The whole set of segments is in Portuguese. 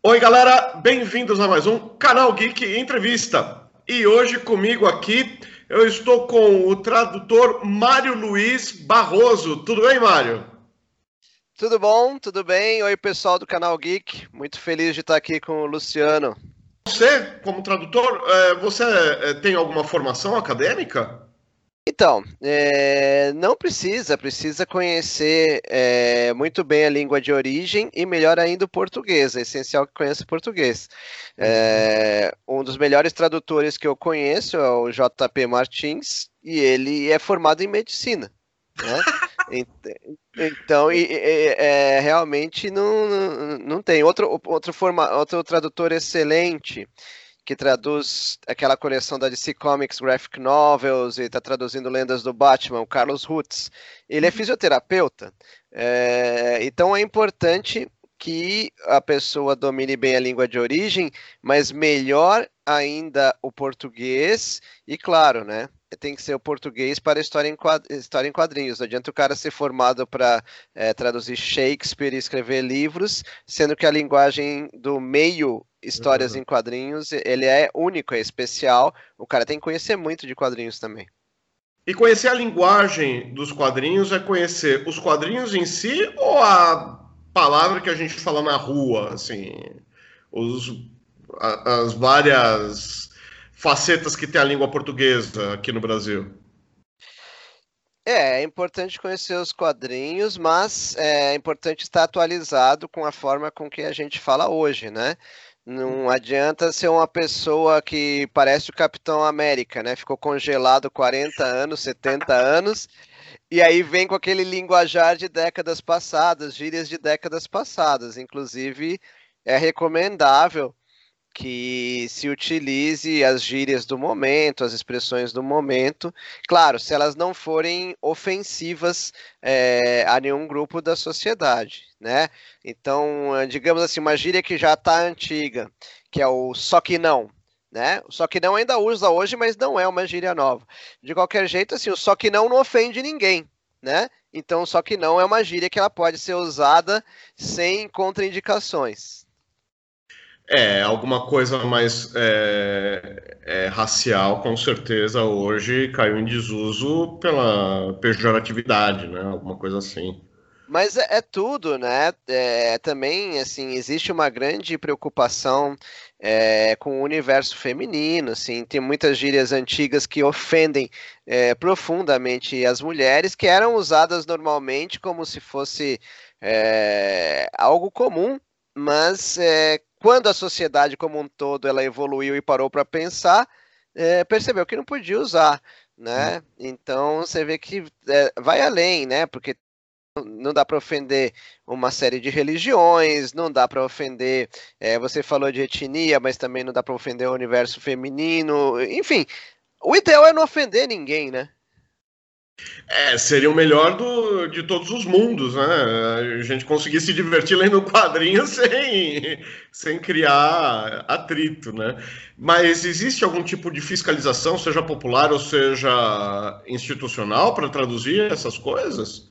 Oi, galera, bem-vindos a mais um Canal Geek Entrevista. E hoje comigo aqui eu estou com o tradutor Mário Luiz Barroso. Tudo bem, Mário? Tudo bom, tudo bem. Oi, pessoal do Canal Geek. Muito feliz de estar aqui com o Luciano. Você, como tradutor, é, você é, tem alguma formação acadêmica? Então, é, não precisa, precisa conhecer é, muito bem a língua de origem e melhor ainda o português, é essencial que conheça português. É, um dos melhores tradutores que eu conheço é o JP Martins e ele é formado em medicina. Né? Então, e, e, é, realmente não, não, não tem. Outro, outro, forma, outro tradutor excelente que traduz aquela coleção da DC Comics Graphic Novels e está traduzindo Lendas do Batman, o Carlos Rutz. Ele é uhum. fisioterapeuta, é, então é importante que a pessoa domine bem a língua de origem, mas melhor ainda o português e, claro, né? Tem que ser o português para história em, história em quadrinhos. Não adianta o cara ser formado para é, traduzir Shakespeare e escrever livros, sendo que a linguagem do meio histórias uhum. em quadrinhos, ele é único, é especial. O cara tem que conhecer muito de quadrinhos também. E conhecer a linguagem dos quadrinhos é conhecer os quadrinhos em si ou a palavra que a gente fala na rua, assim, os, as várias facetas que tem a língua portuguesa aqui no Brasil? É, é importante conhecer os quadrinhos, mas é importante estar atualizado com a forma com que a gente fala hoje, né? Não adianta ser uma pessoa que parece o Capitão América, né? Ficou congelado 40 anos, 70 anos, e aí vem com aquele linguajar de décadas passadas, gírias de décadas passadas. Inclusive, é recomendável que se utilize as gírias do momento, as expressões do momento, claro, se elas não forem ofensivas é, a nenhum grupo da sociedade, né? Então, digamos assim, uma gíria que já está antiga, que é o só que não, né? Só que não ainda usa hoje, mas não é uma gíria nova. De qualquer jeito, assim, o só que não não ofende ninguém, né? Então, só que não é uma gíria que ela pode ser usada sem contraindicações. É, alguma coisa mais é, é, racial, com certeza, hoje caiu em desuso pela pejoratividade, né? Alguma coisa assim. Mas é, é tudo, né? É, também, assim, existe uma grande preocupação é, com o universo feminino, assim, tem muitas gírias antigas que ofendem é, profundamente as mulheres, que eram usadas normalmente como se fosse é, algo comum, mas é, quando a sociedade como um todo ela evoluiu e parou para pensar, é, percebeu que não podia usar, né? Então você vê que é, vai além, né? Porque não dá para ofender uma série de religiões, não dá para ofender. É, você falou de etnia, mas também não dá para ofender o universo feminino. Enfim, o ideal é não ofender ninguém, né? É, seria o melhor do, de todos os mundos, né? A gente conseguir se divertir lendo quadrinhos sem, sem criar atrito, né? Mas existe algum tipo de fiscalização, seja popular ou seja institucional, para traduzir essas coisas?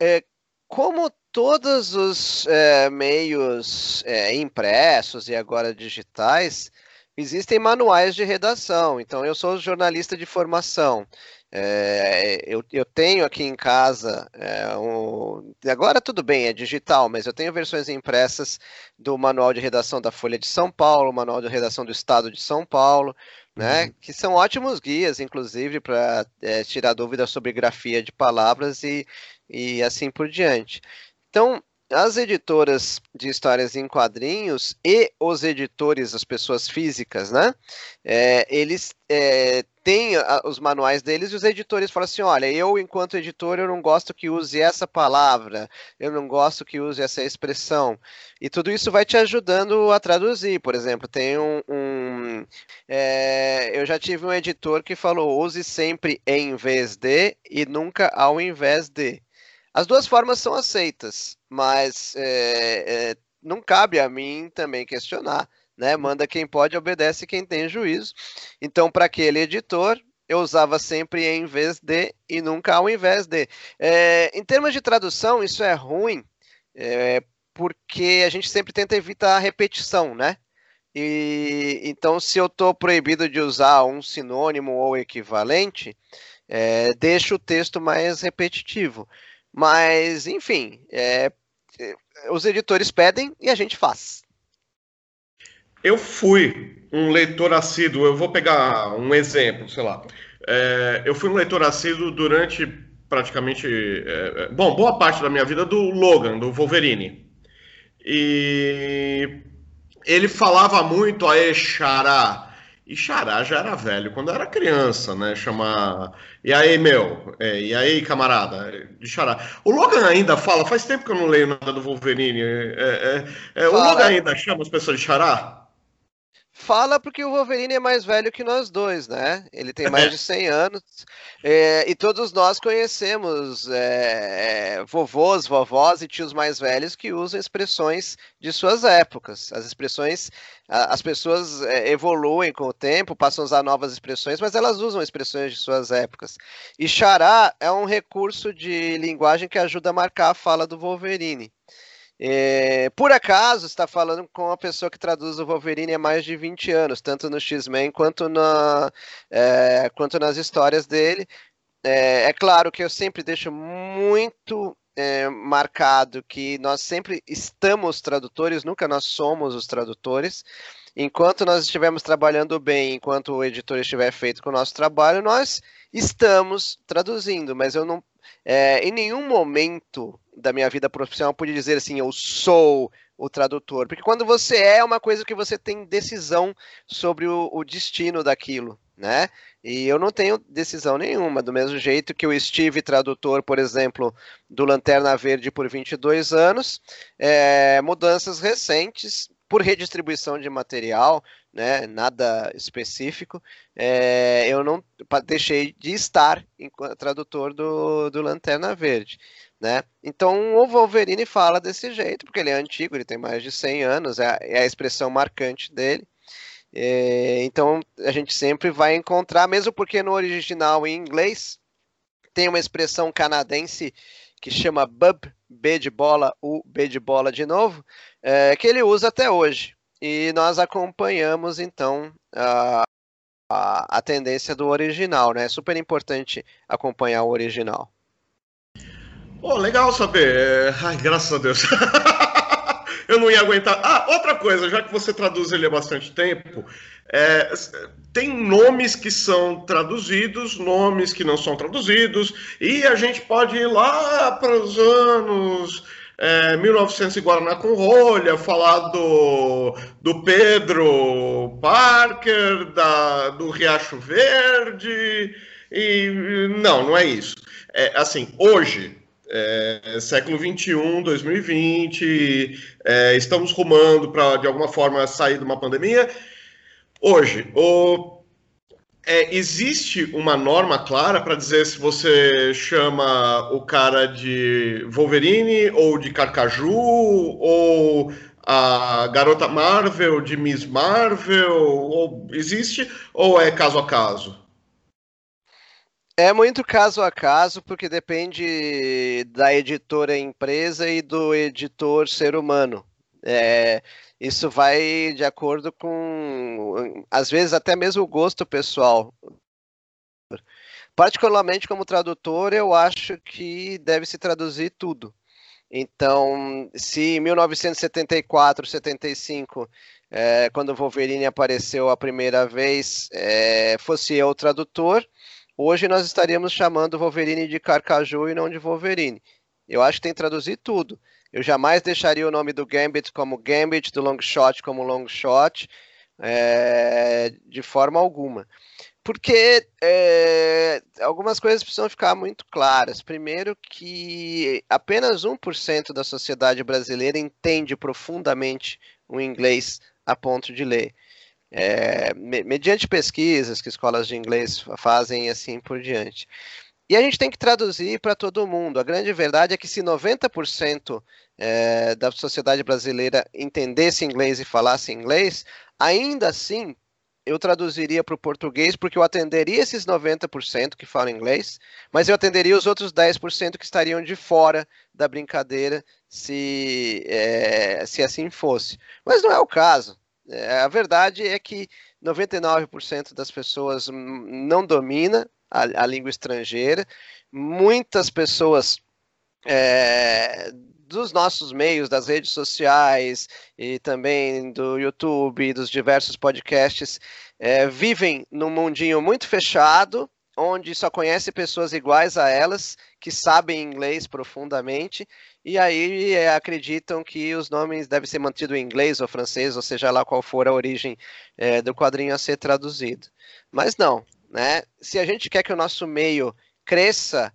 É, como todos os é, meios é, impressos e agora digitais, existem manuais de redação. Então, eu sou jornalista de formação. É, eu, eu, tenho aqui em casa, é, um, agora tudo bem, é digital, mas eu tenho versões impressas do Manual de Redação da Folha de São Paulo, Manual de Redação do Estado de São Paulo, né, uhum. que são ótimos guias, inclusive, para é, tirar dúvidas sobre grafia de palavras e, e assim por diante. Então, as editoras de histórias em quadrinhos e os editores, as pessoas físicas, né? É, eles é, têm os manuais deles e os editores falam assim: olha, eu, enquanto editor, eu não gosto que use essa palavra, eu não gosto que use essa expressão. E tudo isso vai te ajudando a traduzir. Por exemplo, tem um. um é, eu já tive um editor que falou: use sempre em vez de e nunca ao invés de. As duas formas são aceitas, mas é, é, não cabe a mim também questionar. Né? Manda quem pode, obedece quem tem juízo. Então, para aquele editor, eu usava sempre em vez de e nunca ao invés de. É, em termos de tradução, isso é ruim, é, porque a gente sempre tenta evitar a repetição, né? E então, se eu estou proibido de usar um sinônimo ou equivalente, é, deixa o texto mais repetitivo. Mas, enfim, é, os editores pedem e a gente faz. Eu fui um leitor assíduo, eu vou pegar um exemplo, sei lá. É, eu fui um leitor assíduo durante praticamente, é, é bom, boa parte da minha vida do Logan, do Wolverine. E ele falava muito a Exará. E Xará já era velho quando era criança, né? Chamar. E aí, meu? É, e aí, camarada? De Xará. O Logan ainda fala, faz tempo que eu não leio nada do Wolverine. É, é o Logan ainda chama as pessoas de Xará? Fala porque o Wolverine é mais velho que nós dois, né? Ele tem mais de 100 anos. É, e todos nós conhecemos é, é, vovôs, vovós e tios mais velhos que usam expressões de suas épocas. As expressões, as pessoas é, evoluem com o tempo, passam a usar novas expressões, mas elas usam expressões de suas épocas. E xará é um recurso de linguagem que ajuda a marcar a fala do Wolverine. É, por acaso, está falando com uma pessoa que traduz o Wolverine há mais de 20 anos, tanto no X-Men quanto, na, é, quanto nas histórias dele. É, é, claro que eu sempre deixo muito é, marcado que nós sempre estamos tradutores, nunca nós somos os tradutores. Enquanto nós estivermos trabalhando bem, enquanto o editor estiver feito com o nosso trabalho, nós estamos traduzindo, mas eu não, é, em nenhum momento da minha vida profissional pude dizer assim, eu sou o tradutor. Porque quando você é, é uma coisa que você tem decisão sobre o, o destino daquilo, né? E eu não tenho decisão nenhuma, do mesmo jeito que eu estive tradutor, por exemplo, do Lanterna Verde por 22 anos, é, mudanças recentes por redistribuição de material, né, nada específico, é, eu não deixei de estar enquanto tradutor do, do Lanterna Verde. Né? Então o Wolverine fala desse jeito, porque ele é antigo, ele tem mais de 100 anos, é a, é a expressão marcante dele. É, então a gente sempre vai encontrar, mesmo porque no original em inglês tem uma expressão canadense que chama bub, B de bola, U, B de bola de novo, é, que ele usa até hoje. E nós acompanhamos então a, a, a tendência do original, né? É super importante acompanhar o original. Oh, legal saber. É, ai, graças a Deus. eu não ia aguentar. Ah, outra coisa, já que você traduz ele há bastante tempo, é, tem nomes que são traduzidos, nomes que não são traduzidos, e a gente pode ir lá para os anos é, 1900 e Guaraná com rolha, falar do, do Pedro Parker, da, do Riacho Verde, e não, não é isso. É, assim, hoje, é, século 21, 2020, é, estamos rumando para, de alguma forma, sair de uma pandemia. Hoje, o, é, existe uma norma clara para dizer se você chama o cara de Wolverine ou de Carcaju ou a garota Marvel de Miss Marvel? Ou, existe ou é caso a caso? É muito caso a caso, porque depende da editora empresa e do editor ser humano. É, isso vai de acordo com, às vezes, até mesmo o gosto pessoal. Particularmente como tradutor, eu acho que deve se traduzir tudo. Então, se em 1974, 75, é, quando Wolverine apareceu a primeira vez, é, fosse eu o tradutor, Hoje nós estaríamos chamando Wolverine de Carcaju e não de Wolverine. Eu acho que tem que traduzir tudo. Eu jamais deixaria o nome do Gambit como Gambit, do Longshot como Longshot, é, de forma alguma. Porque é, algumas coisas precisam ficar muito claras. Primeiro, que apenas 1% da sociedade brasileira entende profundamente o inglês a ponto de ler é, mediante pesquisas que escolas de inglês fazem e assim por diante. E a gente tem que traduzir para todo mundo. A grande verdade é que se 90% é, da sociedade brasileira entendesse inglês e falasse inglês, ainda assim eu traduziria para o português porque eu atenderia esses 90% que falam inglês, mas eu atenderia os outros 10% que estariam de fora da brincadeira se, é, se assim fosse. Mas não é o caso. É, a verdade é que 99% das pessoas não domina a, a língua estrangeira. Muitas pessoas é, dos nossos meios, das redes sociais e também do YouTube, dos diversos podcasts, é, vivem num mundinho muito fechado, onde só conhece pessoas iguais a elas, que sabem inglês profundamente, e aí é, acreditam que os nomes devem ser mantidos em inglês ou francês, ou seja lá qual for a origem é, do quadrinho a ser traduzido. Mas não, né? Se a gente quer que o nosso meio cresça,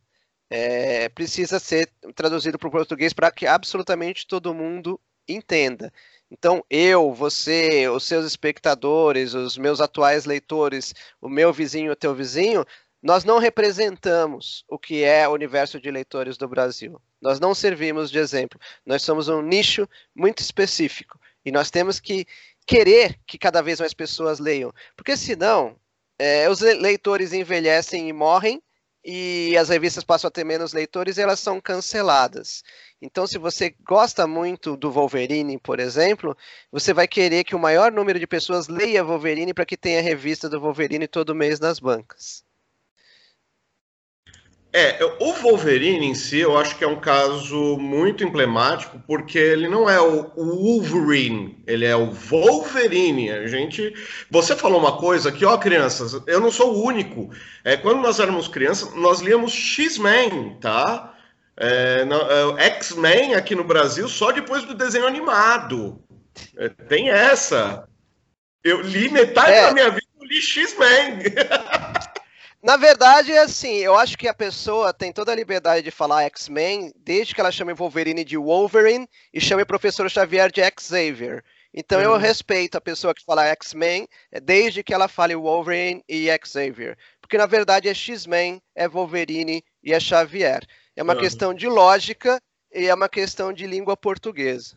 é, precisa ser traduzido para o português para que absolutamente todo mundo entenda. Então, eu, você, os seus espectadores, os meus atuais leitores, o meu vizinho, o teu vizinho, nós não representamos o que é o universo de leitores do Brasil. Nós não servimos de exemplo. Nós somos um nicho muito específico e nós temos que querer que cada vez mais pessoas leiam, porque senão é, os leitores envelhecem e morrem e as revistas passam a ter menos leitores e elas são canceladas. Então, se você gosta muito do Wolverine, por exemplo, você vai querer que o maior número de pessoas leia Wolverine para que tenha revista do Wolverine todo mês nas bancas. É, o Wolverine em si, eu acho que é um caso muito emblemático, porque ele não é o Wolverine, ele é o Wolverine. A gente, você falou uma coisa que, ó, crianças, eu não sou o único. É, quando nós éramos crianças, nós líamos X-Men, tá? É, é, X-Men aqui no Brasil só depois do desenho animado. É, tem essa. Eu li metade é. da minha vida, eu li X-Men. Na verdade, é assim, eu acho que a pessoa tem toda a liberdade de falar X-Men, desde que ela chame Wolverine de Wolverine e chame o professor Xavier de Xavier. Então uhum. eu respeito a pessoa que fala X-Men, é, desde que ela fale Wolverine e Xavier. Porque na verdade é X-Men, é Wolverine e é Xavier. É uma uhum. questão de lógica e é uma questão de língua portuguesa.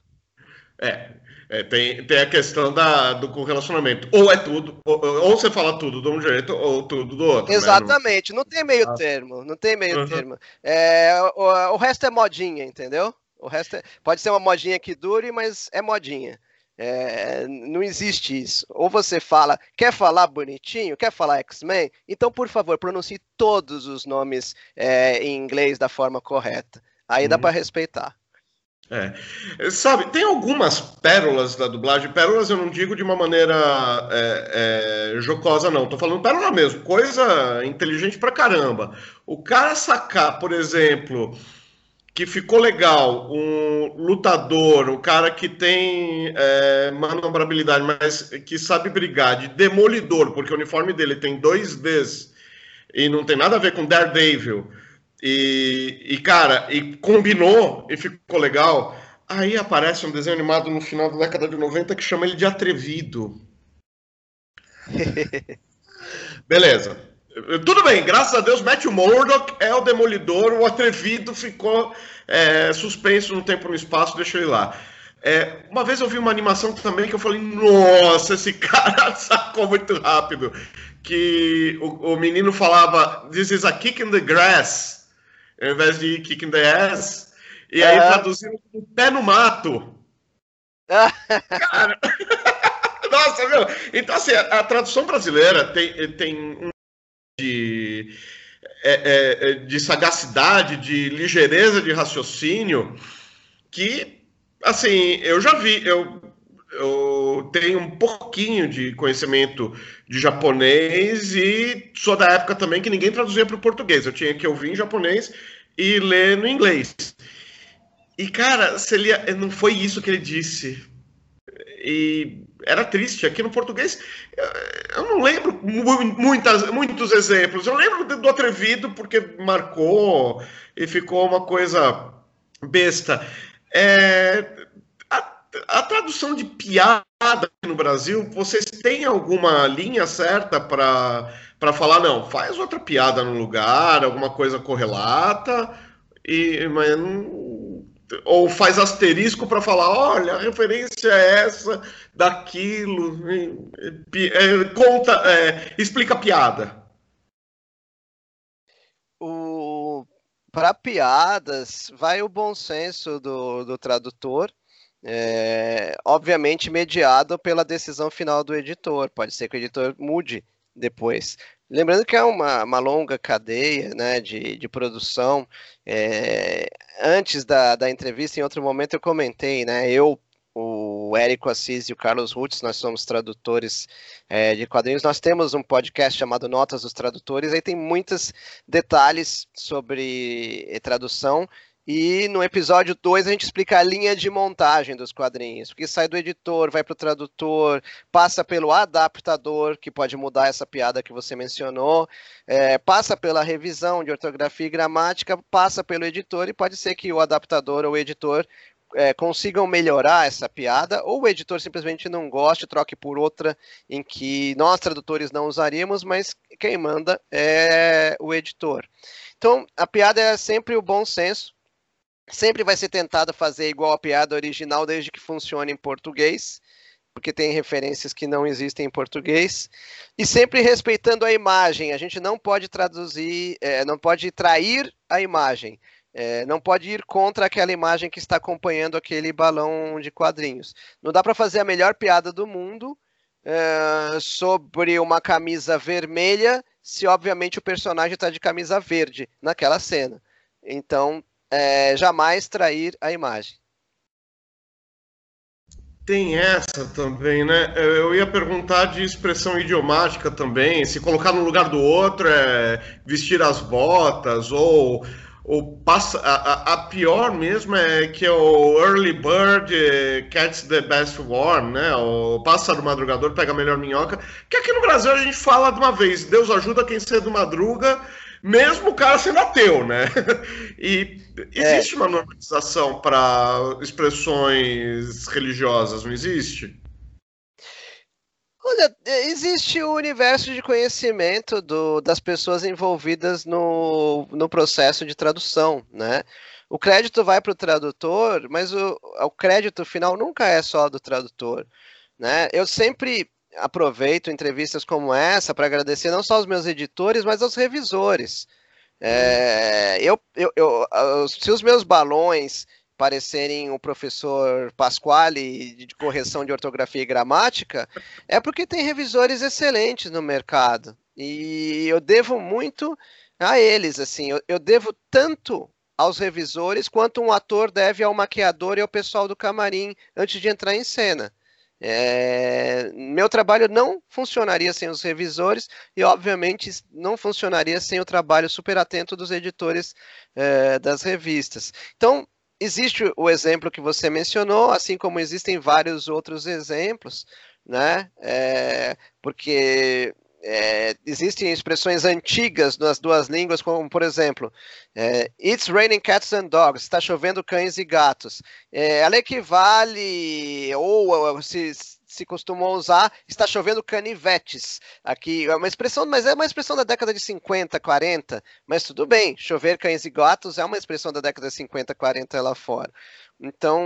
É, é, tem, tem a questão da, do correlacionamento. Ou é tudo, ou, ou, você fala tudo de um jeito, ou tudo do outro. Né? Exatamente, né? não... não tem meio ah. termo, não tem meio uhum. termo. É, o, o resto é modinha, entendeu? O resto é, pode ser uma modinha que dure, mas é modinha. É, não existe isso. Ou você fala, quer falar bonitinho, quer falar X-Men? Então, por favor, pronuncie todos os nomes é, em inglês da forma correta. Aí dá uhum. para respeitar. É. Sabe, tem algumas pérolas da dublagem, pérolas eu não digo de uma maneira é, é, jocosa, não, tô falando pérola mesmo, coisa inteligente pra caramba. O cara sacar, por exemplo, que ficou legal, um lutador, um cara que tem é, manobrabilidade, mas que sabe brigar, de demolidor, porque o uniforme dele tem dois Ds e não tem nada a ver com Daredevil e, e, cara, e combinou e ficou legal. Aí aparece um desenho animado no final da década de 90 que chama ele de Atrevido. Beleza. Tudo bem, graças a Deus, Matthew Murdock é o demolidor, o atrevido ficou é, suspenso no tempo e no espaço, deixa ele lá. É, uma vez eu vi uma animação também que eu falei, nossa, esse cara sacou muito rápido. Que o, o menino falava, This is a kick in the grass ao invés de kicking the ass. E aí traduziram como pé no mato. Cara. Nossa, meu. Então, assim, a, a, tradução brasileira tem, tem um de, é, é, é, de sagacidade, de ligeireza de raciocínio que, assim, eu já vi, eu, eu tenho um pouquinho de conhecimento de japonês e sou da época também que ninguém traduzia para o português. Eu tinha que ouvir em japonês e ler no inglês. E, cara, se ele, não foi isso que ele disse. E era triste. Aqui no português, eu não lembro muitas, muitos exemplos. Eu lembro do Atrevido, porque marcou e ficou uma coisa besta. É, a, tradução de piada no Brasil, vocês têm alguma linha certa para falar, não, faz outra piada no lugar, alguma coisa correlata, e, mas não, ou faz asterisco para falar, olha, a referência é essa, daquilo, é, conta, é, explica a piada. O para piadas vai o bom senso do, do tradutor, é, obviamente mediado pela decisão final do editor. Pode ser que o editor mude depois. Lembrando que é uma, uma longa cadeia né, de, de produção. É, antes da, da entrevista, em outro momento, eu comentei, né? Eu, o Érico Assis e o Carlos Rutz, nós somos tradutores é, de quadrinhos. Nós temos um podcast chamado Notas dos Tradutores, aí tem muitos detalhes sobre tradução e no episódio 2 a gente explica a linha de montagem dos quadrinhos, porque sai do editor, vai para o tradutor, passa pelo adaptador, que pode mudar essa piada que você mencionou, é, passa pela revisão de ortografia e gramática, passa pelo editor e pode ser que o adaptador ou o editor é, consigam melhorar essa piada, ou o editor simplesmente não goste, troque por outra em que nós tradutores não usaríamos, mas quem manda é o editor. Então, a piada é sempre o bom senso, sempre vai ser tentado fazer igual a piada original desde que funcione em português, porque tem referências que não existem em português, e sempre respeitando a imagem. A gente não pode traduzir, é, não pode trair a imagem. É, não pode ir contra aquela imagem que está acompanhando aquele balão de quadrinhos. Não dá para fazer a melhor piada do mundo é, sobre uma camisa vermelha se, obviamente, o personagem está de camisa verde naquela cena. Então, é, jamais trair a imagem. Tem essa também, né? Eu ia perguntar de expressão idiomática também, se colocar no lugar do outro é vestir as botas, ou, ou passa. A, a pior mesmo é que é o early bird catch the best worm, né? O pássaro madrugador pega a melhor minhoca. Que aqui no Brasil a gente fala de uma vez, Deus ajuda quem cedo madruga mesmo o cara sendo ateu, né? E existe é. uma normalização para expressões religiosas, não existe? Olha, existe o universo de conhecimento do, das pessoas envolvidas no, no processo de tradução, né? O crédito vai para o tradutor, mas o, o crédito final nunca é só do tradutor, né? Eu sempre aproveito entrevistas como essa para agradecer não só aos meus editores, mas aos revisores. É, eu, eu, eu, se os meus balões parecerem o professor Pasquale de correção de ortografia e gramática, é porque tem revisores excelentes no mercado. E eu devo muito a eles, assim, eu, eu devo tanto aos revisores quanto um ator deve ao maquiador e ao pessoal do camarim antes de entrar em cena. É, meu trabalho não funcionaria sem os revisores e, obviamente, não funcionaria sem o trabalho super atento dos editores é, das revistas. Então, existe o exemplo que você mencionou, assim como existem vários outros exemplos, né? É, porque é, existem expressões antigas nas duas línguas, como por exemplo, é, It's raining cats and dogs, está chovendo cães e gatos. É, ela equivale, ou se, se costumou usar, está chovendo canivetes. Aqui é uma expressão, mas é uma expressão da década de 50, 40, mas tudo bem, chover cães e gatos é uma expressão da década de 50, 40 lá fora. Então,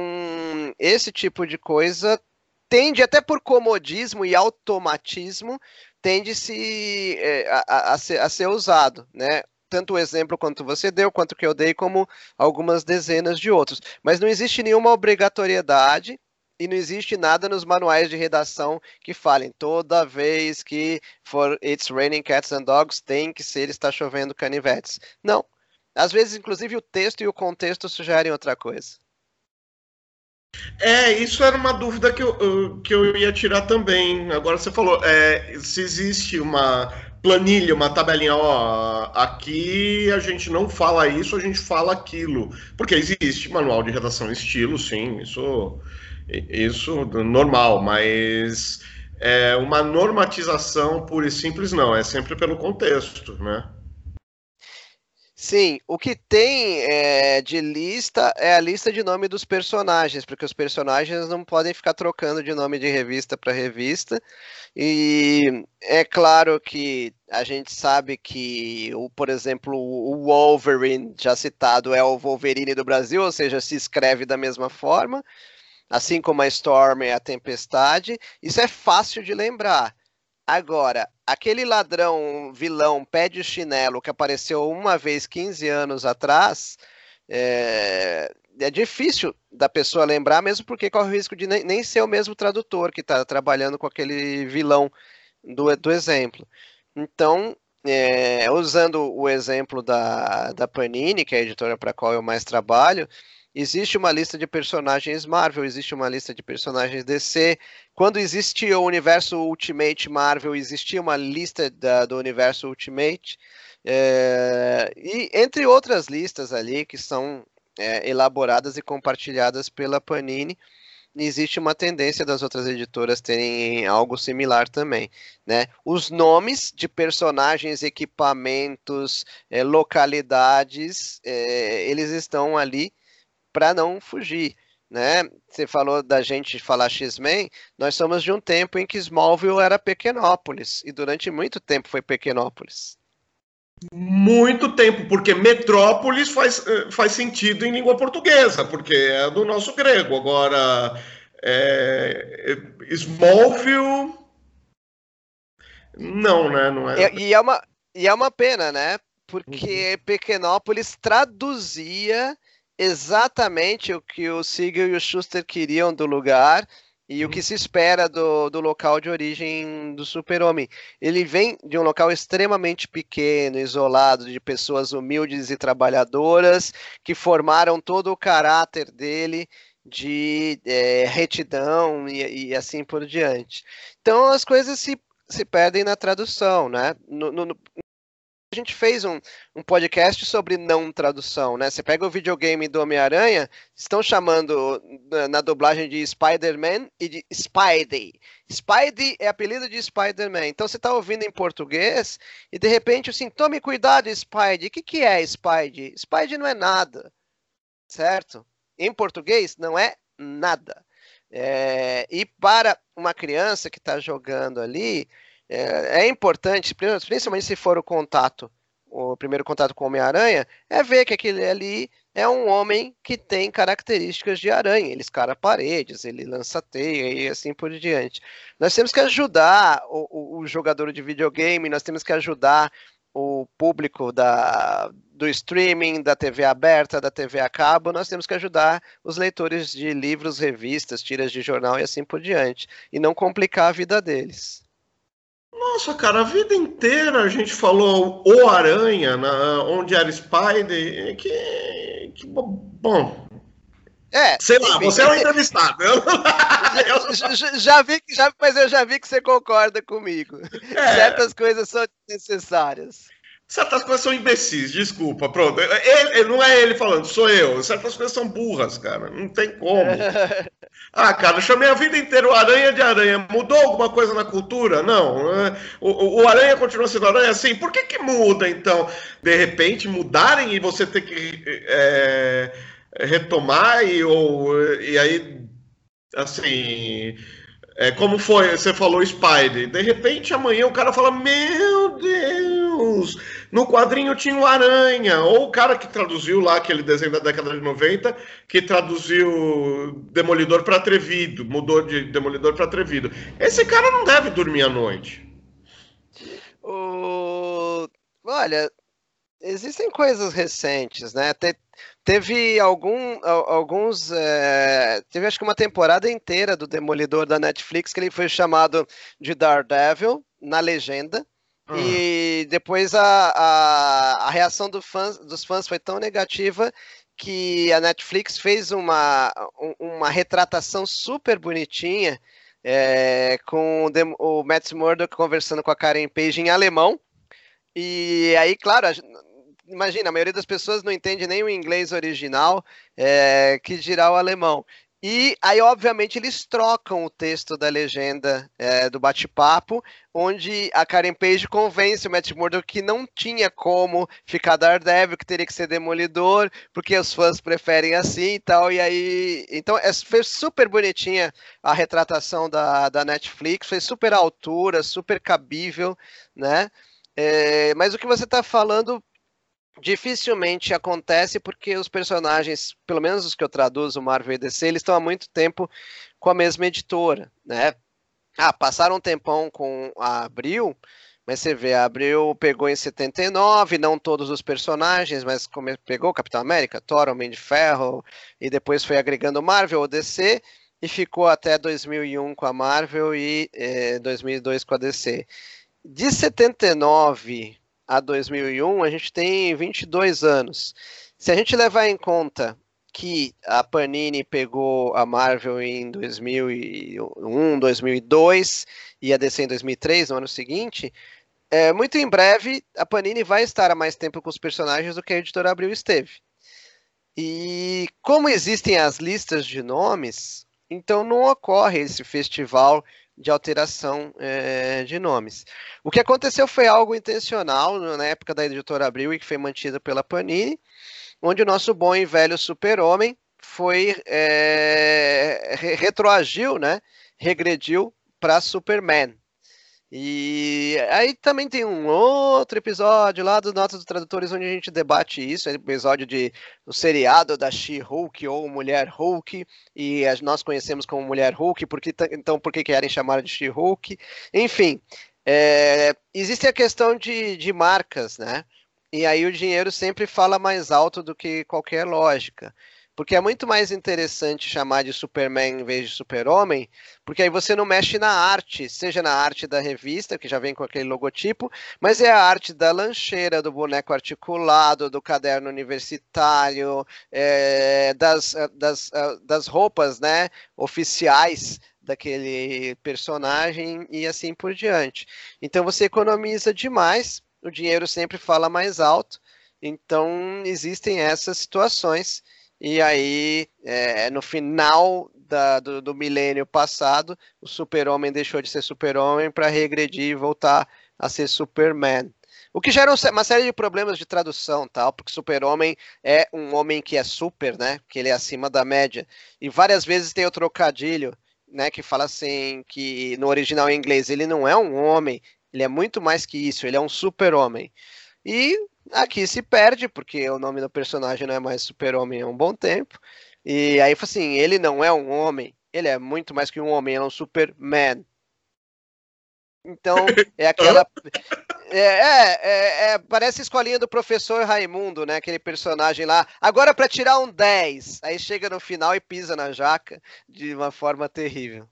esse tipo de coisa tende até por comodismo e automatismo tende -se, é, a, a, ser, a ser usado, né? tanto o exemplo quanto você deu, quanto que eu dei, como algumas dezenas de outros. Mas não existe nenhuma obrigatoriedade e não existe nada nos manuais de redação que falem toda vez que for It's Raining Cats and Dogs tem que ser Está Chovendo Canivetes. Não. Às vezes, inclusive, o texto e o contexto sugerem outra coisa. É, isso era uma dúvida que eu, que eu ia tirar também. Agora você falou, é, se existe uma planilha, uma tabelinha, ó, aqui a gente não fala isso, a gente fala aquilo. Porque existe manual de redação estilo, sim, isso, isso normal, mas é, uma normatização pura e simples não, é sempre pelo contexto, né? Sim, o que tem é, de lista é a lista de nome dos personagens, porque os personagens não podem ficar trocando de nome de revista para revista. E é claro que a gente sabe que, o, por exemplo, o Wolverine, já citado, é o Wolverine do Brasil, ou seja, se escreve da mesma forma, assim como a Storm é a Tempestade. Isso é fácil de lembrar. Agora, aquele ladrão, vilão, pé de chinelo que apareceu uma vez 15 anos atrás, é, é difícil da pessoa lembrar, mesmo porque corre o risco de nem, nem ser o mesmo tradutor que está trabalhando com aquele vilão do, do exemplo. Então, é, usando o exemplo da, da Panini, que é a editora para a qual eu mais trabalho, Existe uma lista de personagens Marvel, existe uma lista de personagens DC. Quando existia o universo Ultimate Marvel, existia uma lista da, do universo Ultimate. É, e entre outras listas ali que são é, elaboradas e compartilhadas pela Panini, existe uma tendência das outras editoras terem algo similar também, né? Os nomes de personagens, equipamentos, é, localidades, é, eles estão ali para não fugir. Né? Você falou da gente falar X-Men, nós somos de um tempo em que Smallville era Pequenópolis, e durante muito tempo foi Pequenópolis. Muito tempo, porque metrópolis faz, eh, faz sentido em língua portuguesa, porque é do nosso grego. Agora, é, Smallville. Não, né? Não é... E, e, é uma, e é uma pena, né? Porque uhum. Pequenópolis traduzia exatamente o que o Siegel e o Schuster queriam do lugar e o que se espera do, do local de origem do super-homem. Ele vem de um local extremamente pequeno, isolado, de pessoas humildes e trabalhadoras que formaram todo o caráter dele de é, retidão e, e, assim por diante. Então as coisas se, se perdem na tradução, né? No, no, a gente fez um, um podcast sobre não tradução, né? Você pega o videogame do Homem-Aranha, estão chamando na, na dublagem de Spider-Man e de Spidey. Spidey é apelido de Spider-Man. Então você está ouvindo em português e de repente assim, tome cuidado, Spidey. O que, que é Spidey? Spidey não é nada, certo? Em português não é nada. É, e para uma criança que está jogando ali, é, é importante, principalmente se for o contato, o primeiro contato com o Homem-Aranha, é ver que aquele ali é um homem que tem características de aranha. Ele escara paredes, ele lança teia e assim por diante. Nós temos que ajudar o, o, o jogador de videogame, nós temos que ajudar o público da, do streaming, da TV aberta, da TV a cabo, nós temos que ajudar os leitores de livros, revistas, tiras de jornal e assim por diante. E não complicar a vida deles. Nossa, cara, a vida inteira a gente falou o Aranha, na, onde era Spider, que, que bom. É, sei lá, enfim, você é um entrevistado. já, já, já, vi, já, mas eu já vi que você concorda comigo. É. Certas coisas são necessárias. Certas coisas são imbecis, desculpa, pronto. Ele, não é ele falando, sou eu. Certas coisas são burras, cara. Não tem como. ah, cara, eu chamei a vida inteira o Aranha de Aranha. Mudou alguma coisa na cultura? Não. O, o Aranha continua sendo Aranha assim. Por que, que muda, então? De repente, mudarem e você ter que é, retomar e, ou, e aí, assim é, como foi, você falou Spider. De repente, amanhã o cara fala: Meu Deus, no quadrinho tinha o Aranha. Ou o cara que traduziu lá aquele desenho da década de 90, que traduziu Demolidor para Atrevido, mudou de Demolidor para Atrevido. Esse cara não deve dormir à noite. O... Olha, existem coisas recentes, né? Te, teve algum, alguns. É, teve acho que uma temporada inteira do Demolidor da Netflix que ele foi chamado de Daredevil na legenda. Uhum. E depois a, a, a reação do fãs, dos fãs foi tão negativa que a Netflix fez uma, uma retratação super bonitinha é, com o, o Matt Murdock conversando com a Karen Page em alemão. E aí, claro, imagina, a maioria das pessoas não entende nem o inglês original, é, que dirá o alemão. E aí, obviamente, eles trocam o texto da legenda é, do bate-papo, onde a Karen Page convence o Matt Murdock que não tinha como ficar Daredevil, que teria que ser Demolidor, porque os fãs preferem assim e tal. E aí. Então, é, foi super bonitinha a retratação da, da Netflix, foi super altura, super cabível, né? É, mas o que você está falando dificilmente acontece porque os personagens, pelo menos os que eu traduzo, Marvel e DC, eles estão há muito tempo com a mesma editora, né? Ah, passaram um tempão com a Abril, mas você vê, a Abril pegou em 79, não todos os personagens, mas como pegou Capitão América, Thor, Homem de Ferro, e depois foi agregando Marvel ou DC, e ficou até 2001 com a Marvel e eh, 2002 com a DC. De 79 a 2001, a gente tem 22 anos. Se a gente levar em conta que a Panini pegou a Marvel em 2001, 2002 e a DC em 2003, no ano seguinte, é, muito em breve a Panini vai estar há mais tempo com os personagens do que a editora Abril esteve. E como existem as listas de nomes, então não ocorre esse festival de alteração é, de nomes. O que aconteceu foi algo intencional na época da editora Abril e que foi mantido pela Panini, onde o nosso bom e velho super-homem foi é, retroagiu, né, regrediu para Superman. E aí também tem um outro episódio lá do Notas dos Tradutores onde a gente debate isso, é episódio de o seriado da She-Hulk ou Mulher Hulk, e nós conhecemos como Mulher Hulk, porque, então por que querem chamar de She-Hulk? Enfim, é, existe a questão de, de marcas, né? E aí o dinheiro sempre fala mais alto do que qualquer lógica. Porque é muito mais interessante chamar de Superman em vez de Super-Homem, porque aí você não mexe na arte, seja na arte da revista, que já vem com aquele logotipo, mas é a arte da lancheira, do boneco articulado, do caderno universitário, é, das, das, das roupas né, oficiais daquele personagem e assim por diante. Então você economiza demais, o dinheiro sempre fala mais alto, então existem essas situações e aí, é, no final da, do, do, milênio passado, o super-homem deixou de ser super-homem para regredir e voltar a ser Superman. O que gera uma série de problemas de tradução, tal, porque super-homem é um homem que é super, né? Que ele é acima da média. E várias vezes tem o trocadilho, né? Que fala assim, que no original em inglês ele não é um homem, ele é muito mais que isso, ele é um super-homem. E Aqui se perde, porque o nome do personagem não é mais Super-Homem há um bom tempo. E aí, assim, ele não é um homem, ele é muito mais que um homem, ele é um Superman. Então, é aquela. É, é, é, é, parece a escolinha do professor Raimundo, né? Aquele personagem lá. Agora para tirar um 10. Aí chega no final e pisa na jaca de uma forma terrível.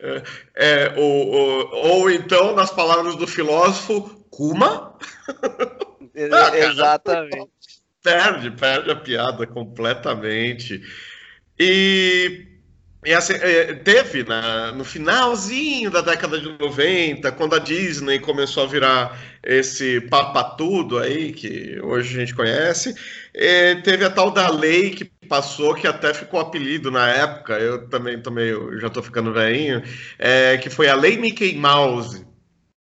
É, é ou, ou, ou então, nas palavras do filósofo, Kuma? Ah, Exatamente. Perde, perde a piada completamente. E, e assim, é, teve na, no finalzinho da década de 90, quando a Disney começou a virar esse papatudo aí, que hoje a gente conhece, é, teve a tal da lei que passou, que até ficou apelido na época, eu também tô meio, já tô ficando velhinho, é, que foi a Lei Mickey Mouse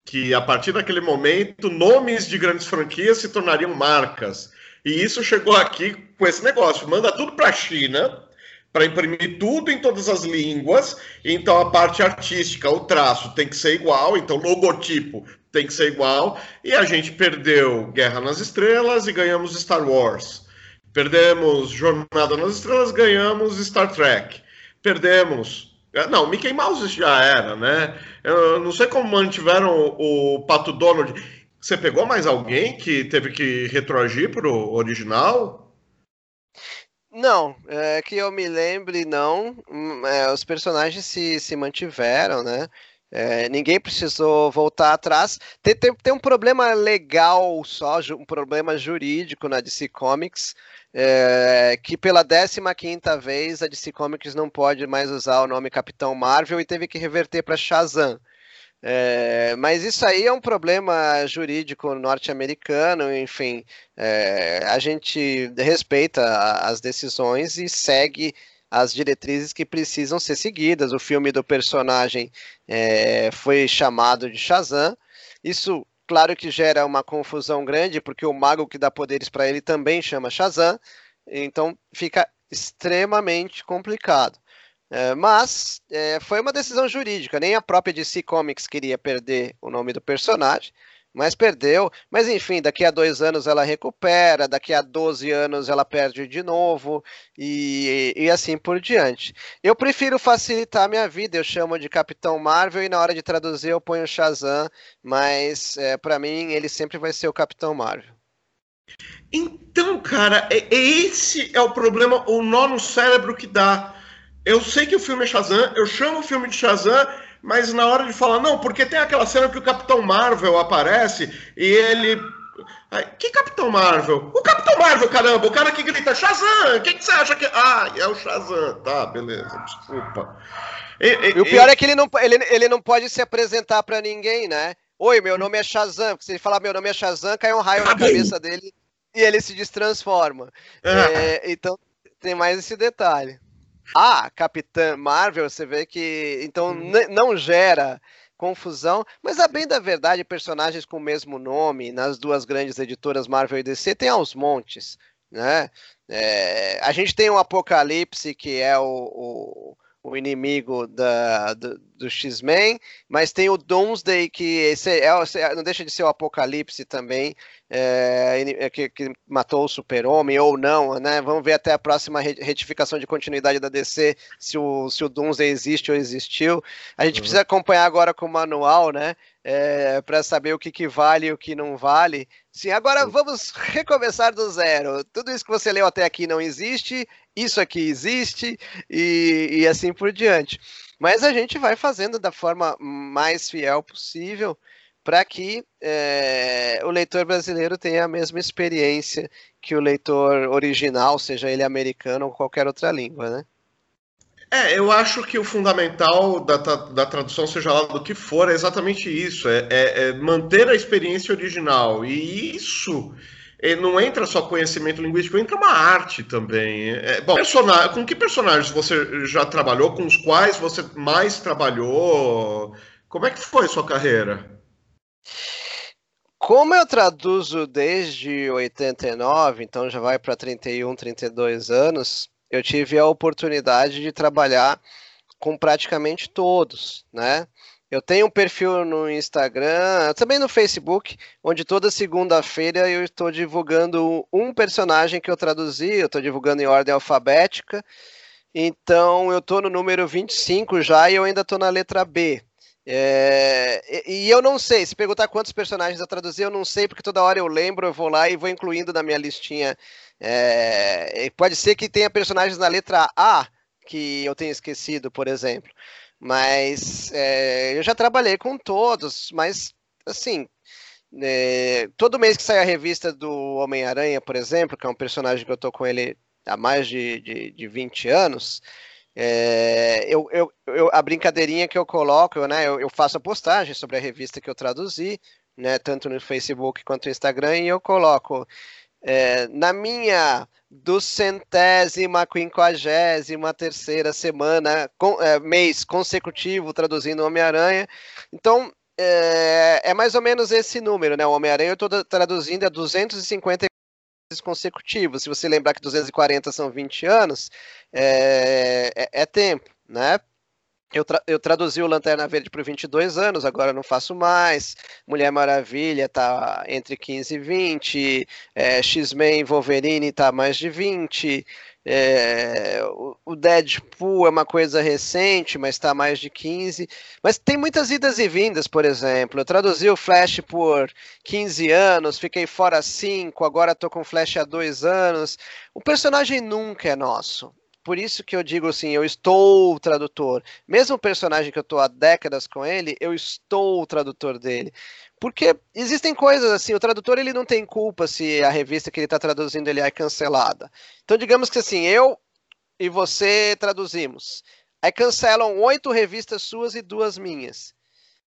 que a partir daquele momento nomes de grandes franquias se tornariam marcas. E isso chegou aqui com esse negócio, manda tudo para a China para imprimir tudo em todas as línguas, então a parte artística, o traço tem que ser igual, então logotipo tem que ser igual, e a gente perdeu Guerra nas Estrelas e ganhamos Star Wars. Perdemos Jornada nas Estrelas, ganhamos Star Trek. Perdemos não, Mickey Mouse já era, né? Eu não sei como mantiveram o, Pato Donald. Você pegou mais alguém que teve que retroagir pro original? Não, é que eu me lembre, não. Hum, é, os personagens se, se mantiveram, né? É, ninguém precisou voltar atrás. Tem, tem, tem, um problema legal só, um problema jurídico na DC Comics, é, que pela 15ª vez a DC Comics não pode mais usar o nome Capitão Marvel e teve que reverter para Shazam. É, mas isso aí é um problema jurídico norte-americano, enfim, é, a gente respeita as decisões e segue as diretrizes que precisam ser seguidas. O filme do personagem é, foi chamado de Shazam. Isso, claro que gera uma confusão grande, porque o mago que dá poderes para ele também chama Shazam. Então fica extremamente complicado. É, mas é, foi uma decisão jurídica, nem a própria DC Comics queria perder o nome do personagem, mas perdeu. Mas enfim, daqui a dois anos ela recupera, daqui a 12 anos ela perde de novo, e, e assim por diante. Eu prefiro facilitar a minha vida, eu chamo de Capitão Marvel, e na hora de traduzir eu ponho Shazam, mas é, para mim ele sempre vai ser o Capitão Marvel. Então, cara, esse é o problema, o nó no cérebro que dá eu sei que o filme é Shazam, eu chamo o filme de Shazam, mas na hora de falar, não, porque tem aquela cena que o Capitão Marvel aparece e ele. Que Capitão Marvel? O Capitão Marvel, caramba, o cara que grita Shazam! O que, você acha que. Ah, é o Shazam. Tá, beleza, desculpa. E, e, e o pior e... é que ele não, ele, ele não pode se apresentar para ninguém, né? Oi, meu nome é Shazam. Porque se ele falar meu nome é Shazam, cai um raio na cabeça dele e ele se destransforma. Ah. É, então tem mais esse detalhe a Capitã Marvel, você vê que então hum. não gera confusão, mas a bem da verdade, personagens com o mesmo nome nas duas grandes editoras Marvel e DC tem aos montes, né? É, a gente tem o Apocalipse, que é o, o, o inimigo da, do, do X-Men, mas tem o Doomsday, que esse é, é não deixa de ser o Apocalipse também, é, é, que, que, matou o super-homem ou não, né? Vamos ver até a próxima retificação de continuidade da DC se o, se o Doomsday existe ou existiu. A gente uhum. precisa acompanhar agora com o manual, né? É, para saber o que, que vale e o que não vale. Sim, agora vamos recomeçar do zero. Tudo isso que você leu até aqui não existe, isso aqui existe e, e assim por diante. Mas a gente vai fazendo da forma mais fiel possível para que é, o leitor brasileiro tenha a mesma experiência que o leitor original, seja ele americano ou qualquer outra língua, né? É, eu acho que o fundamental da, da tradução, seja lá do que for, é exatamente isso: é, é, é manter a experiência original. E isso não entra só conhecimento linguístico, entra uma arte também. É, bom, com que personagens você já trabalhou? Com os quais você mais trabalhou? Como é que foi sua carreira? Como eu traduzo desde 89, então já vai para 31, 32 anos, eu tive a oportunidade de trabalhar com praticamente todos, né? Eu tenho um perfil no Instagram, também no Facebook, onde toda segunda-feira eu estou divulgando um personagem que eu traduzi, eu estou divulgando em ordem alfabética. Então eu estou no número 25 já e eu ainda estou na letra B. É, e, e, eu não sei, se perguntar quantos personagens eu traduzi, eu não sei, porque toda hora eu lembro, eu vou lá e vou incluindo na minha listinha. É, pode ser que tenha personagens na letra A que eu tenha esquecido, por exemplo. Mas é, eu já trabalhei com todos, mas assim, é, todo mês que sai a revista do Homem-Aranha, por exemplo, que é um personagem que eu tô com ele há mais de, de, de 20 anos, é, eu, eu, eu, a brincadeirinha que eu coloco, né, eu, eu, faço a postagem sobre a revista que eu traduzi, né, tanto no Facebook quanto no Instagram, e eu coloco é, na minha duzentésima, quinquagésima terceira semana, com, é, mês consecutivo traduzindo Homem-Aranha. Então, é, é, mais ou menos esse número, né? O Homem-Aranha eu estou traduzindo a 250 consecutivos. Se você lembrar que 240 são 20 anos, é, é, é tempo, né? Eu, tra eu, traduzi o Lanterna Verde por 22 anos, agora não faço mais. Mulher Maravilha tá entre 15 e 20. É, X-Men Wolverine tá mais de 20. É, o Deadpool é uma coisa recente, mas está mais de 15. Mas tem muitas idas e vindas, por exemplo. Eu traduzi o Flash por 15 anos, fiquei fora 5, agora estou com Flash há 2 anos. O personagem nunca é nosso. Por isso que eu digo assim, eu estou o tradutor. Mesmo o personagem que eu estou há décadas com ele, eu estou o tradutor dele. Porque existem coisas assim, o tradutor ele não tem culpa se a revista que ele está traduzindo ele é cancelada. Então, digamos que assim, eu e você traduzimos. Aí cancelam oito revistas suas e duas minhas.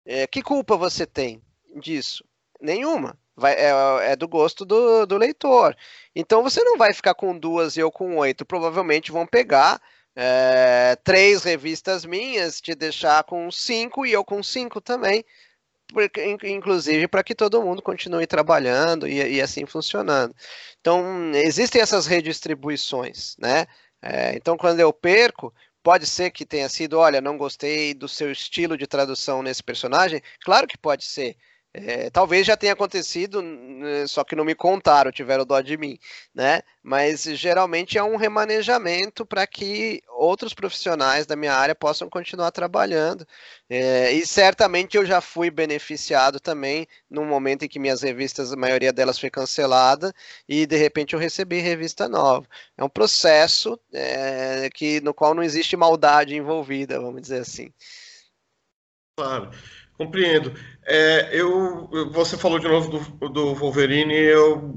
É, que culpa você tem disso? Nenhuma. Vai, é, é, do gosto do, do leitor. Então você não vai ficar com duas e eu com oito. Provavelmente vão pegar é, três revistas minhas, te deixar com cinco e eu com cinco também, porque, inclusive para que todo mundo continue trabalhando e, e, assim funcionando. Então, existem essas redistribuições, né? É, então, quando eu perco, pode ser que tenha sido, olha, não gostei do seu estilo de tradução nesse personagem. Claro que pode ser. É, talvez já tenha acontecido, né, só que não me contaram, tiveram dó de mim, né? Mas geralmente é um remanejamento para que outros profissionais da minha área possam continuar trabalhando. É, e certamente eu já fui beneficiado também no momento em que minhas revistas, a maioria delas foi cancelada e de repente eu recebi revista nova. É um processo é, que no qual não existe maldade envolvida, vamos dizer assim. Claro. Compreendo. É, eu, você falou de novo do, do Wolverine, eu,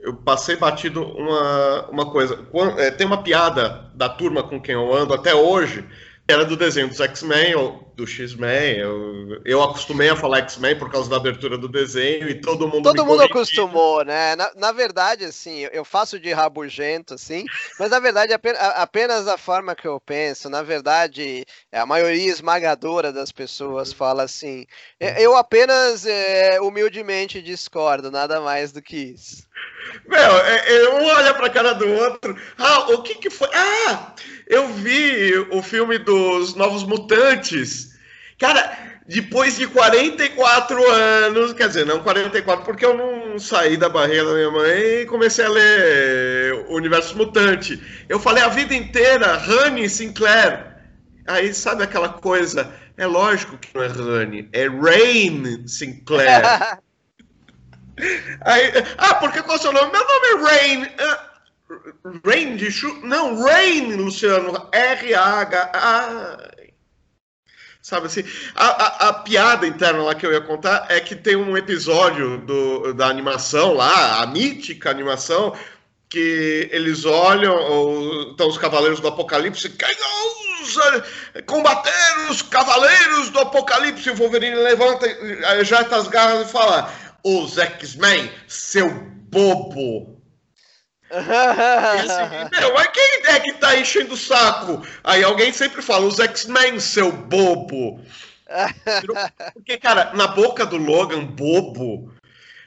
eu passei batido uma, uma coisa. Quando, é, tem uma piada da turma com quem eu ando até hoje, era do desenho dos X-Men, ou do X-Men. Eu, eu acostumei a falar X-Men por causa da abertura do desenho e todo mundo. Todo mundo acostumou, né? Na, na, verdade, assim, eu faço de rabugento, assim, mas na verdade, apenas a forma que eu penso, na verdade, a maioria esmagadora das pessoas fala assim. Eu apenas é, humildemente discordo, nada mais do que isso. Meu, é, é, um olha pra cara do outro. Ah, o que que foi? Ah, eu vi o filme dos Novos Mutantes. Cara, depois de 44 anos, quer dizer, não 44, porque eu não saí da barreira da minha mãe e comecei a ler o Universo Mutante. Eu falei a vida inteira, Honey Sinclair. Aí, sabe aquela coisa? É lógico que não é Honey, é Rain Sinclair. Aí, ah, porque qual é o seu nome? Meu nome é Rain. Uh, Rain de chu... Não, Rain, Luciano. R-A-H-A. Sabe assim? A, a, a, piada interna lá que eu ia contar é que tem um episódio do, da animação lá, a mítica animação, que eles olham, estão os cavaleiros do Apocalipse, combater os cavaleiros do Apocalipse. O Wolverine levanta, já está as garras e fala os X-Men, seu bobo. Assim, meu, mas quem é que tá enchendo o saco? Aí alguém sempre fala, os X-Men, seu bobo. Porque, cara, na boca do Logan, bobo,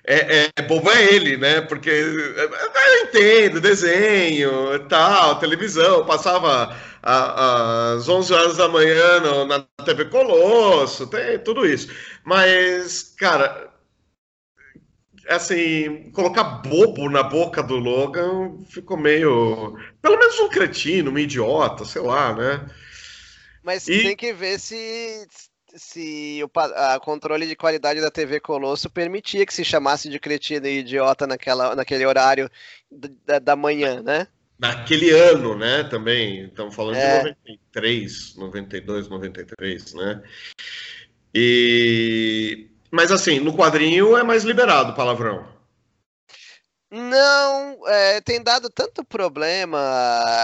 é, é, é bobo é ele, né? Porque eu entendo, desenho tal, televisão, passava às 11 horas da manhã na TV Colosso, tem tudo isso. Mas, cara, assim, colocar bobo na boca do Logan ficou meio. Pelo menos um cretino, um idiota, sei lá, né? Mas e... tem que ver se, se o a controle de qualidade da TV Colosso permitia que se chamasse de cretino e idiota naquela, naquele horário da, da manhã, né? Naquele ano, né? Também. Estamos falando é. de 93, 92, 93, né? E mas assim, no quadrinho é mais liberado palavrão. Não, é, tem dado tanto problema,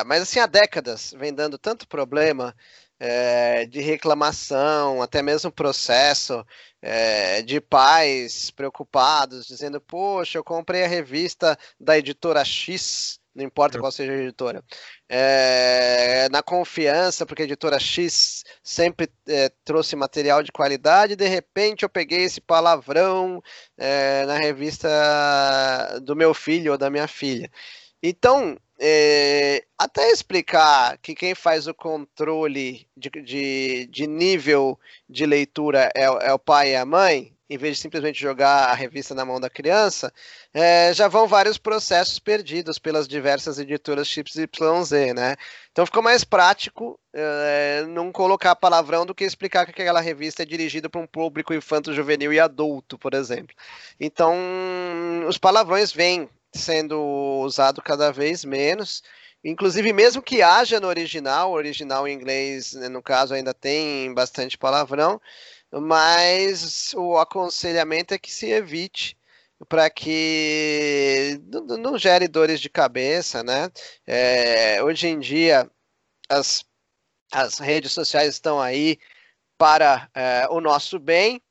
mas assim, há décadas vem dando tanto problema é, de reclamação, até mesmo processo é, de pais preocupados, dizendo: Poxa, eu comprei a revista da editora X não importa qual seja a editora. É, na confiança, porque a editora X sempre é, trouxe material de qualidade, de repente eu peguei esse palavrão é, na revista do meu filho ou da minha filha. Então, é, até explicar que quem faz o controle de, de, de nível de leitura é, é o pai e a mãe, em vez de simplesmente jogar a revista na mão da criança, é, já vão vários processos perdidos pelas diversas editoras chips YZ, né? Então ficou mais prático é, não colocar palavrão do que explicar que aquela revista é dirigida para um público infanto-juvenil e adulto, por exemplo. Então, os palavrões vêm sendo usados cada vez menos. Inclusive, mesmo que haja no original, o original em inglês, né, no caso, ainda tem bastante palavrão, mas o aconselhamento é que se evite para que não, gere dores de cabeça, né? É, hoje em dia as, as redes sociais estão aí para é, o nosso bem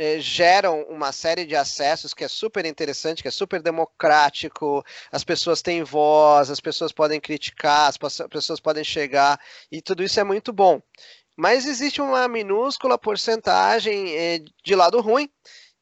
eh, geram uma série de acessos que é super interessante, que é super democrático, as pessoas têm voz, as pessoas podem criticar, as pessoas podem chegar, e tudo isso é muito bom. Mas existe uma minúscula porcentagem eh, de lado ruim,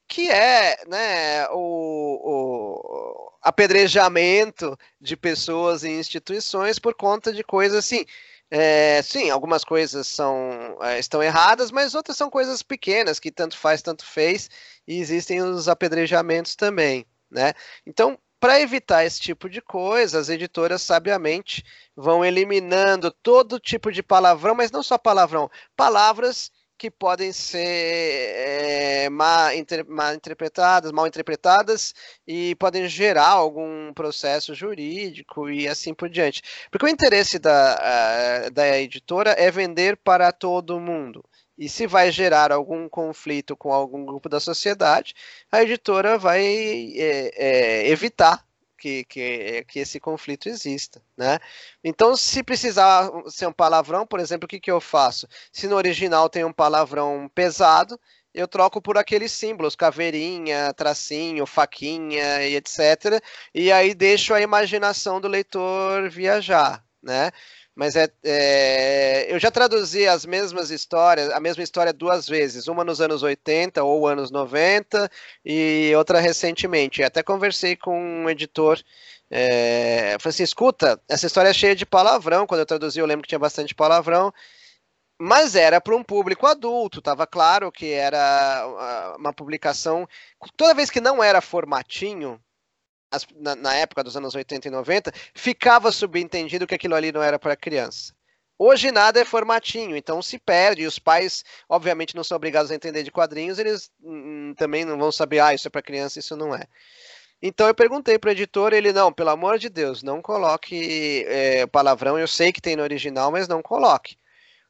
que é né, o, o, apedrejamento de pessoas e instituições por conta de coisas assim. É, sim, algumas coisas são, é, estão erradas, mas outras são coisas pequenas que tanto faz, tanto fez, e existem os apedrejamentos também. Né? Então, para evitar esse tipo de coisa, as editoras sabiamente vão eliminando todo tipo de palavrão, mas não só palavrão, palavras que podem ser é, mal, inter, mal interpretadas, mal interpretadas e podem gerar algum processo jurídico e assim por diante. Porque o interesse da, da editora é vender para todo mundo. E se vai gerar algum conflito com algum grupo da sociedade, a editora vai é, é, evitar que, que, que esse conflito exista, né? Então, se precisar ser um palavrão, por exemplo, o que, que eu faço? Se no original tem um palavrão pesado, eu troco por aqueles símbolos, caveirinha, tracinho, faquinha e etc. E aí deixo a imaginação do leitor viajar, né? Mas é, é, eu já traduzi as mesmas histórias, a mesma história duas vezes, uma nos anos 80 ou anos 90 e outra recentemente. Até conversei com um editor, é, falei assim, escuta, essa história é cheia de palavrão, quando eu traduzi eu lembro que tinha bastante palavrão, mas era para um público adulto, estava claro que era uma publicação, toda vez que não era formatinho, na, na, época dos anos 80 e 90, ficava subentendido que aquilo ali não era para criança. Hoje nada é formatinho, então se perde. E os pais, obviamente, não são obrigados a entender de quadrinhos, eles hum, também não vão saber, ah, isso é para criança, isso não é. Então eu perguntei para o editor, ele não, pelo amor de Deus, não coloque é, palavrão. Eu sei que tem no original, mas não coloque.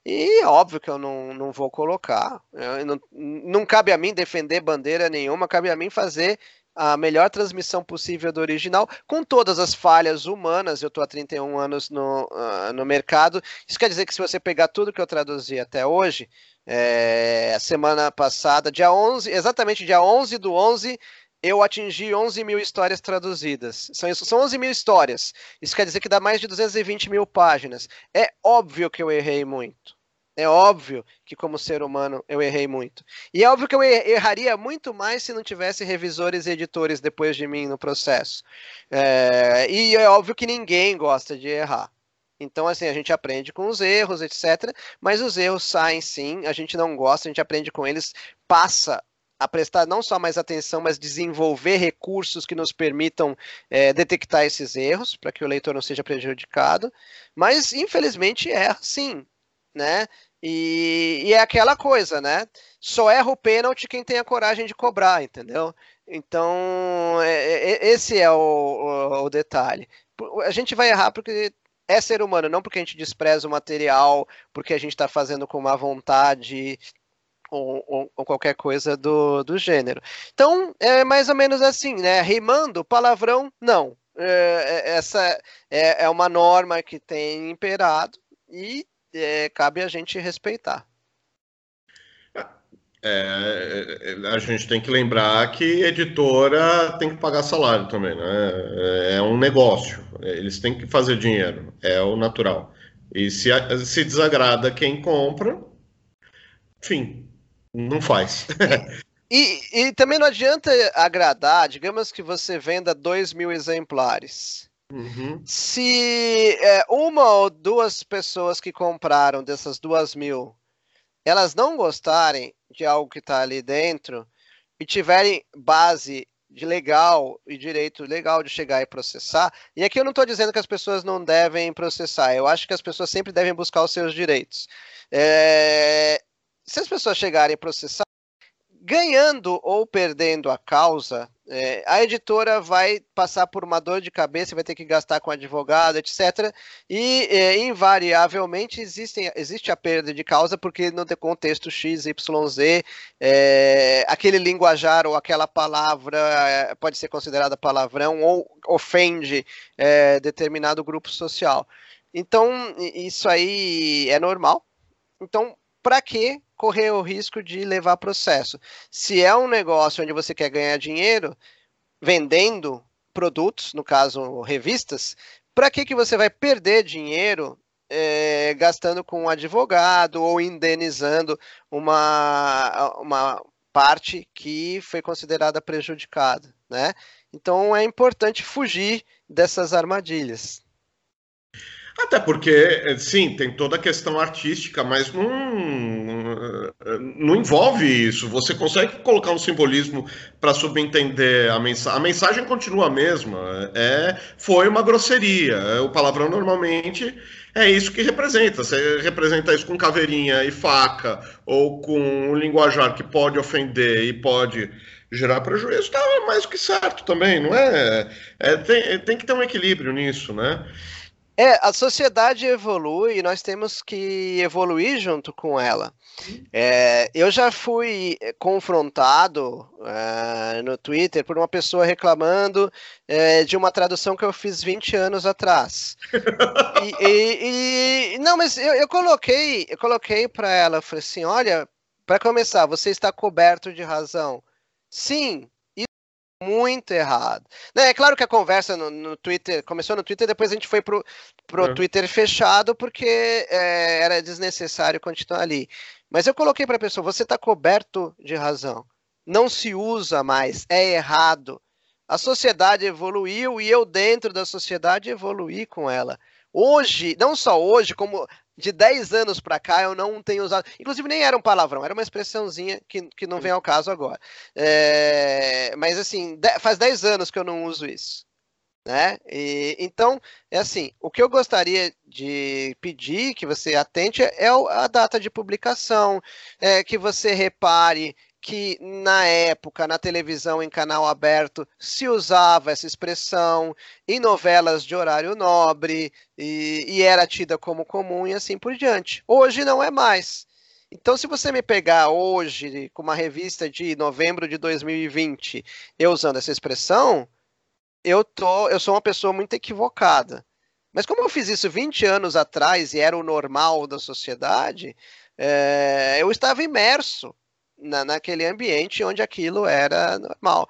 E óbvio que eu não, não vou colocar. não, não cabe a mim defender bandeira nenhuma, cabe a mim fazer a melhor transmissão possível do original, com todas as falhas humanas. Eu estou há 31 anos no, uh, no mercado. Isso quer dizer que se você pegar tudo que eu traduzi até hoje, é, a semana passada, dia 11, exatamente dia 11 do 11, eu atingi 11 mil histórias traduzidas. São, são 11 mil histórias. Isso quer dizer que dá mais de 220 mil páginas. É óbvio que eu errei muito. É óbvio que, como ser humano, eu errei muito. E é óbvio que eu erraria muito mais se não tivesse revisores e editores depois de mim no processo. É, e é óbvio que ninguém gosta de errar. Então, assim, a gente aprende com os erros, etc. Mas os erros saem sim, a gente não gosta, a gente aprende com eles, passa a prestar não só mais atenção, mas desenvolver recursos que nos permitam é, detectar esses erros, para que o leitor não seja prejudicado. Mas, infelizmente, erra sim. Né? E, e, é aquela coisa, né? Só erra o pênalti quem tem a coragem de cobrar, entendeu? Então, é, é, é, esse é o, o, o, detalhe. A gente vai errar porque é ser humano, não porque a gente despreza o material, porque a gente está fazendo com má vontade ou, ou, ou, qualquer coisa do, do gênero. Então, é mais ou menos assim, né? Rimando, palavrão, não. É, essa é, é uma norma que tem imperado e é, cabe a gente respeitar. É, é, a gente tem que lembrar que editora tem que pagar salário também, né? É, é um negócio, eles têm que fazer dinheiro, é o natural. E se, se desagrada quem compra, enfim, não faz. E, e, também não adianta agradar, digamos que você venda 2 mil exemplares. Uhum. Se é, uma ou duas pessoas que compraram dessas duas mil, elas não gostarem de algo que está ali dentro e tiverem base de legal e direito legal de chegar e processar, e aqui eu não estou dizendo que as pessoas não devem processar, eu acho que as pessoas sempre devem buscar os seus direitos. É, se as pessoas chegarem a processar, ganhando ou perdendo a causa, é, a editora vai passar por uma dor de cabeça, vai ter que gastar com advogado, etc. E é, invariavelmente existem, existe a perda de causa, porque no contexto XYZ, é, aquele linguajar ou aquela palavra é, pode ser considerada palavrão ou ofende é, determinado grupo social. Então, isso aí é normal. Então, para que correr o risco de levar processo? Se é um negócio onde você quer ganhar dinheiro vendendo produtos, no caso revistas, para que, que você vai perder dinheiro é, gastando com um advogado ou indenizando uma, uma parte que foi considerada prejudicada, né? Então é importante fugir dessas armadilhas. Até porque, sim, tem toda a questão artística, mas não, não envolve isso. Você consegue colocar um simbolismo para subentender a mensagem. A mensagem continua a mesma. É, foi uma grosseria. O palavrão normalmente é isso que representa. Você representa isso com caveirinha e faca, ou com um linguajar que pode ofender e pode gerar prejuízo, está mais do que certo também, não é? é tem, tem que ter um equilíbrio nisso, né? É, a sociedade evolui e nós temos que evoluir junto com ela. É, eu já fui confrontado é, no Twitter por uma pessoa reclamando é, de uma tradução que eu fiz 20 anos atrás. E, e, e não, mas eu, eu coloquei, eu coloquei para ela, falei assim, olha, para começar, você está coberto de razão. Sim, muito errado. Né, é claro que a conversa no, no, Twitter começou no Twitter, depois a gente foi pro, pro é. Twitter fechado porque é, era desnecessário continuar ali. Mas eu coloquei para a pessoa: você está coberto de razão. Não se usa mais, é errado. A sociedade evoluiu e eu, dentro da sociedade, evoluí com ela. Hoje, não só hoje, como de 10 anos para cá eu não tenho usado. Inclusive, nem era um palavrão, era uma expressãozinha que, que não vem ao caso agora. É, mas assim, faz 10 anos que eu não uso isso. Né? E, então, é assim, o que eu gostaria de pedir que você atente é a data de publicação, é, que você repare que na época, na televisão em canal aberto, se usava essa expressão em novelas de horário nobre e, e, era tida como comum e assim por diante. Hoje não é mais. Então, se você me pegar hoje com uma revista de novembro de 2020, eu usando essa expressão, eu tô, eu sou uma pessoa muito equivocada. Mas como eu fiz isso 20 anos atrás e era o normal da sociedade, é, eu estava imerso na, naquele ambiente onde aquilo era normal.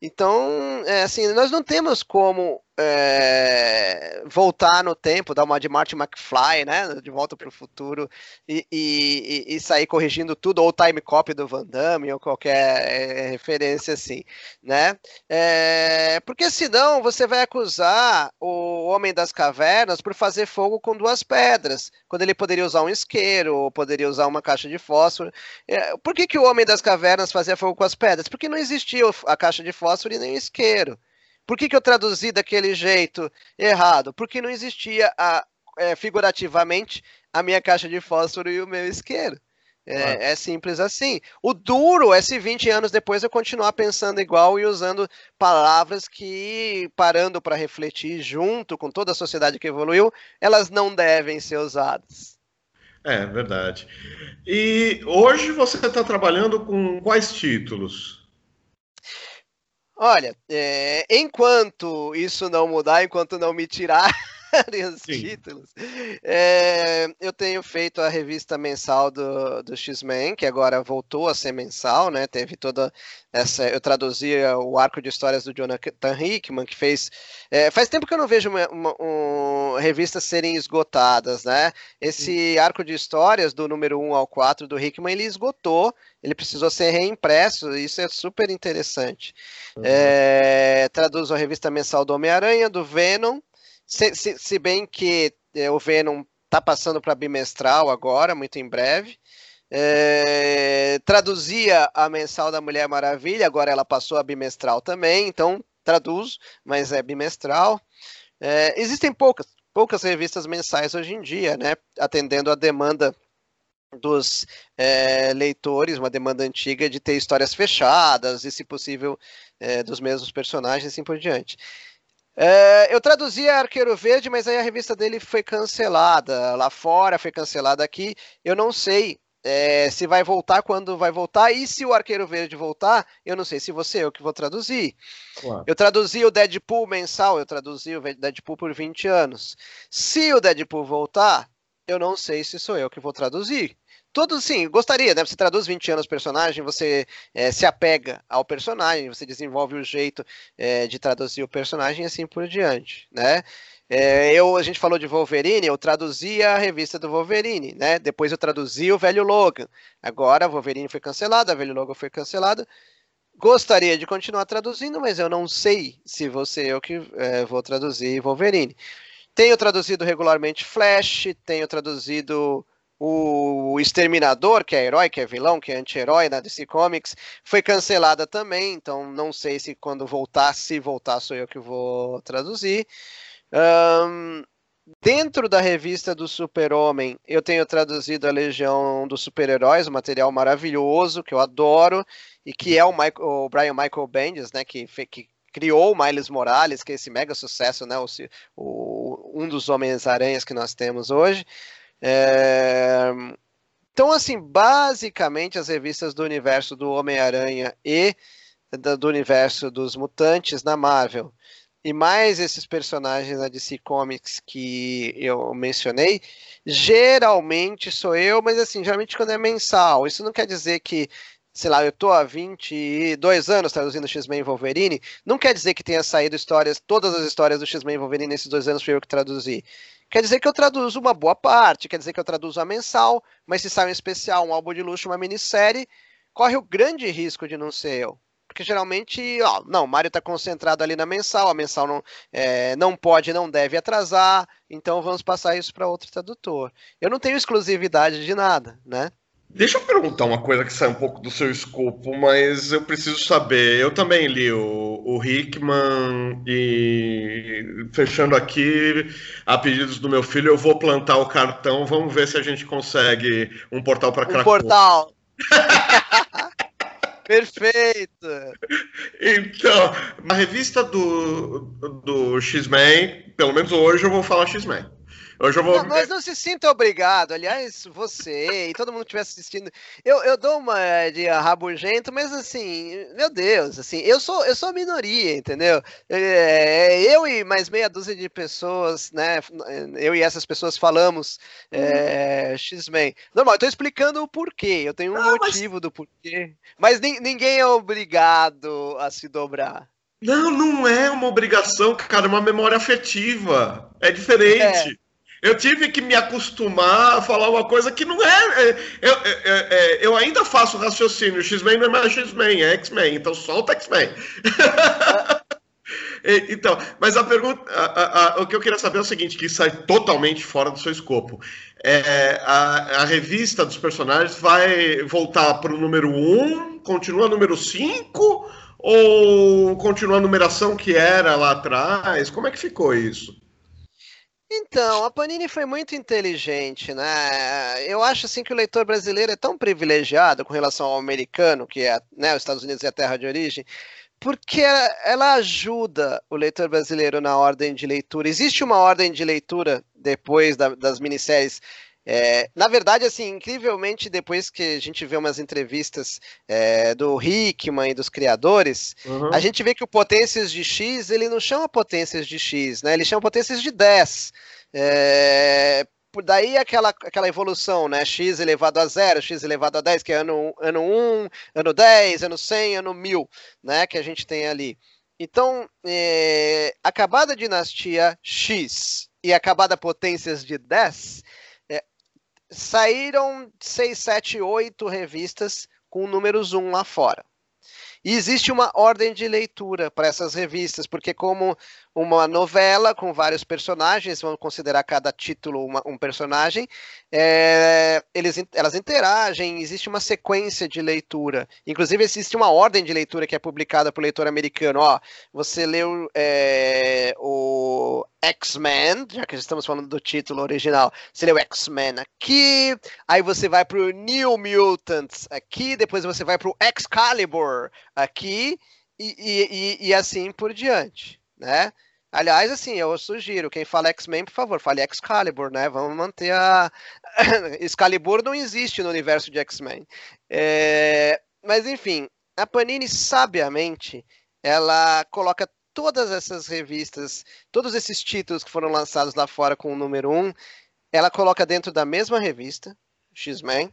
Então, é, assim, nós não temos como é, voltar no tempo, dar uma de Martin McFly, né? De volta para o futuro e, e, e, sair corrigindo tudo, ou time copy do Van Damme, ou qualquer é, referência assim, né? É, porque senão você vai acusar o Homem das Cavernas por fazer fogo com duas pedras, quando ele poderia usar um isqueiro, ou poderia usar uma caixa de fósforo. É, por que, que o Homem das Cavernas fazia fogo com as pedras? Porque não existia a caixa de fósforo e nem o isqueiro. Por que, que eu traduzi daquele jeito errado? Porque não existia a, é, figurativamente a minha caixa de fósforo e o meu isqueiro. É, é, simples assim. O duro é se 20 anos depois eu continuar pensando igual e usando palavras que, parando para refletir junto com toda a sociedade que evoluiu, elas não devem ser usadas. É verdade. E hoje você está trabalhando com quais títulos? Olha, é, enquanto isso não mudar, enquanto não me tirar os Sim. títulos, é, eu tenho feito a revista mensal do, do X-Men, que agora voltou a ser mensal, né? Teve toda essa. Eu traduzia o arco de histórias do Jonathan Hickman, que fez. É, faz tempo que eu não vejo uma, uma, uma, revistas serem esgotadas, né? Esse Sim. arco de histórias, do número 1 ao 4 do Hickman, ele esgotou, ele precisou ser reimpresso, isso é super interessante. Uhum. É, traduzo a revista mensal do Homem-Aranha, do Venom, se, se, se bem que é, o Venom está passando para bimestral agora, muito em breve. É, traduzia a mensal da Mulher Maravilha, agora ela passou a bimestral também, então traduzo, mas é bimestral. É, existem poucas, poucas revistas mensais hoje em dia, né? Atendendo a demanda dos é, leitores, uma demanda antiga de ter histórias fechadas e, se possível, é, dos mesmos personagens e assim por diante. É, eu traduzi Arqueiro Verde, mas aí a revista dele foi cancelada. Lá fora foi cancelada aqui. Eu não sei é, se vai voltar, quando vai voltar. E se o Arqueiro Verde voltar, eu não sei se você eu que vou traduzir. Claro. Eu traduzi o Deadpool mensal, eu traduzi o Deadpool por 20 anos. Se o Deadpool voltar, eu não sei se sou eu que vou traduzir. Todos, sim, gostaria, né? Você traduz 20 anos personagem, você é, se apega ao personagem, você desenvolve o jeito é, de traduzir o personagem e assim por diante, né? É, eu, a gente falou de Wolverine, eu traduzi a revista do Wolverine, né? Depois eu traduzi o Velho Logan. Agora Wolverine foi cancelado, a Velho Logan foi cancelado. Gostaria de continuar traduzindo, mas eu não sei se você eu que é, vou traduzir Wolverine. Tenho traduzido regularmente Flash, tenho traduzido o Exterminador, que é herói, que é vilão, que é anti-herói na DC Comics, foi cancelada também, então não sei se quando voltar, se voltar, sou eu que vou traduzir. Um, dentro da revista do Super-Homem, eu tenho traduzido a Legião dos Super-Heróis, um material maravilhoso que eu adoro e que é o, Michael, o Brian Michael Bendis, né, que, que criou o Miles Morales, que é esse mega sucesso, né, o, o um dos Homens-Aranhas que nós temos hoje. É... Então, assim, basicamente as revistas do universo do Homem-Aranha e do universo dos mutantes na Marvel e mais esses personagens da DC Comics que eu mencionei, geralmente sou eu, mas assim, geralmente quando é mensal. Isso não quer dizer que, sei lá, eu tô há 22 anos traduzindo X-Men Wolverine, não quer dizer que tenha saído histórias, todas as histórias do X-Men Wolverine nesses dois anos foi eu que traduzi. Quer dizer que eu traduzo uma boa parte, quer dizer que eu traduzo a mensal, mas se sai um especial, um álbum de luxo, uma minissérie, corre o grande risco de não ser eu porque geralmente, ó, não, o Mário está concentrado ali na mensal, a mensal não, é, não pode, não deve atrasar, então vamos passar isso para outro tradutor. Eu não tenho exclusividade de nada, né? Deixa eu perguntar uma coisa que sai um pouco do seu escopo, mas eu preciso saber. Eu também li o, o Hickman e fechando aqui, a pedidos do meu filho, eu vou plantar o cartão. Vamos ver se a gente consegue um portal para um portal. Perfeito! Então, na revista do, do X-Men, pelo menos hoje eu vou falar X-Men. Hoje eu vou... Não, mas não se sinta obrigado. Aliás, você e todo mundo que estiver assistindo, eu, eu dou uma de rabugento, mas assim, meu Deus, assim, eu sou eu sou minoria, entendeu? É, eu e mais meia dúzia de pessoas, né? Eu e essas pessoas falamos é, X-Men. Normal, eu tô explicando o porquê. Eu tenho um não, motivo mas... do porquê. Mas ninguém é obrigado a se dobrar. Não, não é uma obrigação, cara, é uma memória afetiva. É diferente. É. Eu tive que me acostumar a falar uma coisa que não é. é eu, é, é, eu ainda faço raciocínio. X-Men não é mais X-Men, é X-Men. Então solta X-Men. então, mas a pergunta. A, a, o que eu queria saber é o seguinte: que sai totalmente fora do seu escopo. É, a, a revista dos personagens vai voltar para o número 1, continua número 5, ou continua a numeração que era lá atrás? Como é que ficou isso? Então, a Panini foi muito inteligente, né? Eu acho assim que o leitor brasileiro é tão privilegiado com relação ao americano, que é, né, os Estados Unidos é a terra de origem, porque ela ajuda o leitor brasileiro na ordem de leitura. Existe uma ordem de leitura depois da, das minisséries é, na verdade, assim, incrivelmente, depois que a gente vê umas entrevistas é, do Hickman e dos criadores, uhum. a gente vê que o potências de X, ele não chama potências de X, né? Ele chama potências de 10. É, por daí aquela, aquela evolução, né? X elevado a 0, X elevado a 10, que é ano, ano 1, ano 10, ano 100, ano 1000, né? Que a gente tem ali. Então, é, acabada a dinastia X e acabada potências de 10, saíram 6, 7, 8 revistas com números 1 lá fora. E existe uma ordem de leitura para essas revistas, porque como uma novela com vários personagens, vamos considerar cada título uma, um personagem, é, eles, elas interagem, existe uma sequência de leitura. Inclusive, existe uma ordem de leitura que é publicada por leitor americano. Ó, você leu é, o X-Men, já que estamos falando do título original, você leu X-Men aqui, aí você vai para o New Mutants aqui, depois você vai para o Excalibur aqui, e, e, e, e assim por diante, né? Aliás, assim, eu sugiro, quem fala X-Men, por favor, fale Excalibur, né? Vamos manter a. Excalibur não existe no universo de X-Men. É... Mas, enfim, a Panini, sabiamente, ela coloca todas essas revistas, todos esses títulos que foram lançados lá fora com o número 1, ela coloca dentro da mesma revista, X-Men,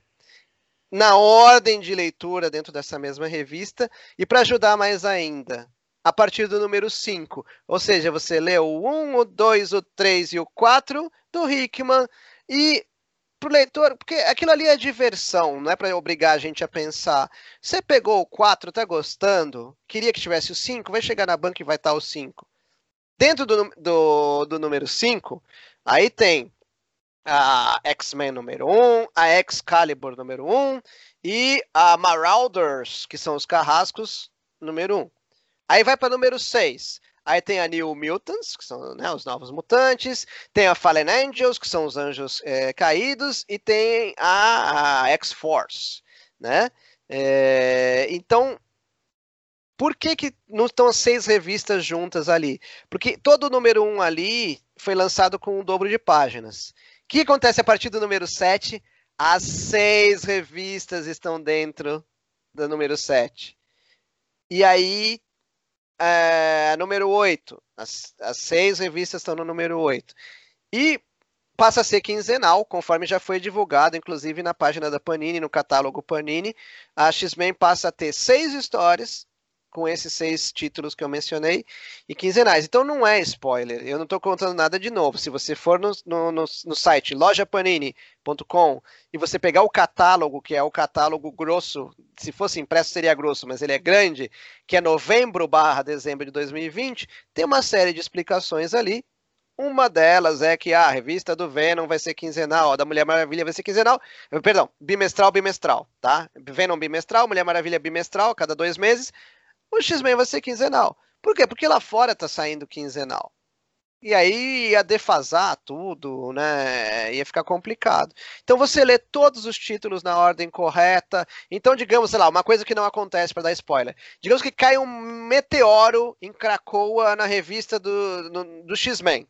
na ordem de leitura dentro dessa mesma revista, e para ajudar mais ainda, a partir do número 5. Ou seja, você lê o 1, o 2, o 3 e o 4 do Hickman, e para o leitor, porque aquilo ali é diversão, não é para obrigar a gente a pensar. Você pegou o 4, tá gostando? Queria que tivesse o 5, vai chegar na banca e vai estar o 5. Dentro do, do, do número 5, aí tem a X-Men número 1, a Excalibur número 1 e a Marauders, que são os carrascos, número 1. Aí vai para número 6. Aí tem a New Mutants, que são né, os novos mutantes, tem a Fallen Angels, que são os anjos é, caídos, e tem a, a X-Force, né? É, então, por que, que não estão as seis revistas juntas ali? Porque todo o número 1 um ali foi lançado com um dobro de páginas. O que acontece a partir do número 7? As seis revistas estão dentro do número 7. E aí, é, número 8. As, as seis revistas estão no número 8. E passa a ser quinzenal, conforme já foi divulgado, inclusive na página da Panini, no catálogo Panini. A X-Men passa a ter seis histórias com esses seis títulos que eu mencionei e quinzenais. Então não é spoiler, eu não estou contando nada de novo. Se você for no, no, no, no site lojapanini.com e você pegar o catálogo, que é o catálogo grosso, se fosse impresso seria grosso, mas ele é grande, que é novembro barra dezembro de 2020, tem uma série de explicações ali. Uma delas é que ah, a revista do Venom vai ser quinzenal, a da Mulher Maravilha vai ser quinzenal, perdão, bimestral, bimestral, tá? Venom bimestral, Mulher Maravilha bimestral, cada dois meses o X-Men vai ser quinzenal. Por quê? Porque lá fora tá saindo quinzenal. E aí ia defasar tudo, né? Ia ficar complicado. Então você lê todos os títulos na ordem correta. Então, digamos, sei lá, uma coisa que não acontece para dar spoiler. Digamos que cai um meteoro em Cracoa na revista do, do, X-Men.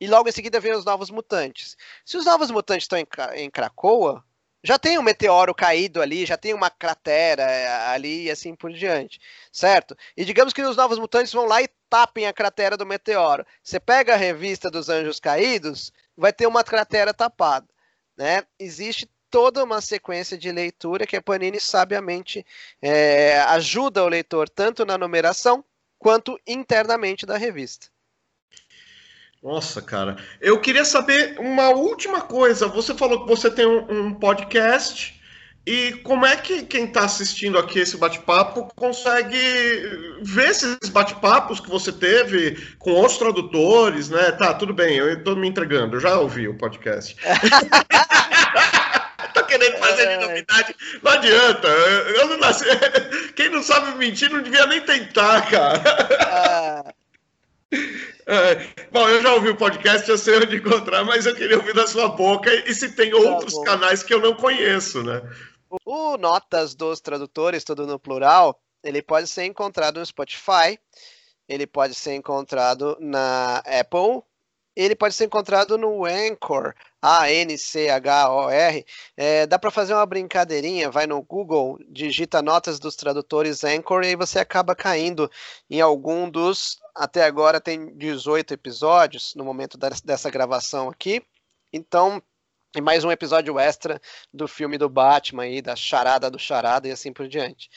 E logo em seguida vem os Novos Mutantes. Se os Novos Mutantes estão em, em Cracoa, já tem um meteoro caído ali, já tem uma cratera eh, ali e assim por diante, certo? E digamos que os novos mutantes vão lá e tapem a cratera do meteoro. Você pega a revista dos Anjos Caídos, vai ter uma cratera tapada, né? Existe toda uma sequência de leitura que a Panini sabiamente é, ajuda o leitor tanto na numeração quanto internamente da revista. Nossa, cara. Eu queria saber uma última coisa. Você falou que você tem um, um podcast. E como é que quem está assistindo aqui esse bate-papo consegue ver esses bate-papos que você teve com outros tradutores, né? Tá, tudo bem, eu estou me entregando, eu já ouvi o podcast. tô querendo fazer de novidade, não adianta. Eu não nasci... Quem não sabe mentir não devia nem tentar, cara. É, bom, eu já ouvi o podcast, eu sei onde encontrar, mas eu queria ouvir da sua boca e se tem tá outros tá canais que eu não conheço, né? O Notas dos Tradutores, tudo no plural, ele pode ser encontrado no Spotify, ele pode ser encontrado na Apple, ele pode ser encontrado no Anchor, A-N-C-H-O-R. É, dá para fazer uma brincadeirinha, vai no Google, digita notas dos tradutores Anchor e aí você acaba caindo em algum dos. Até agora tem 18 episódios no momento dessa gravação aqui. Então, e mais um episódio extra do filme do Batman aí, da charada do charada e assim por diante.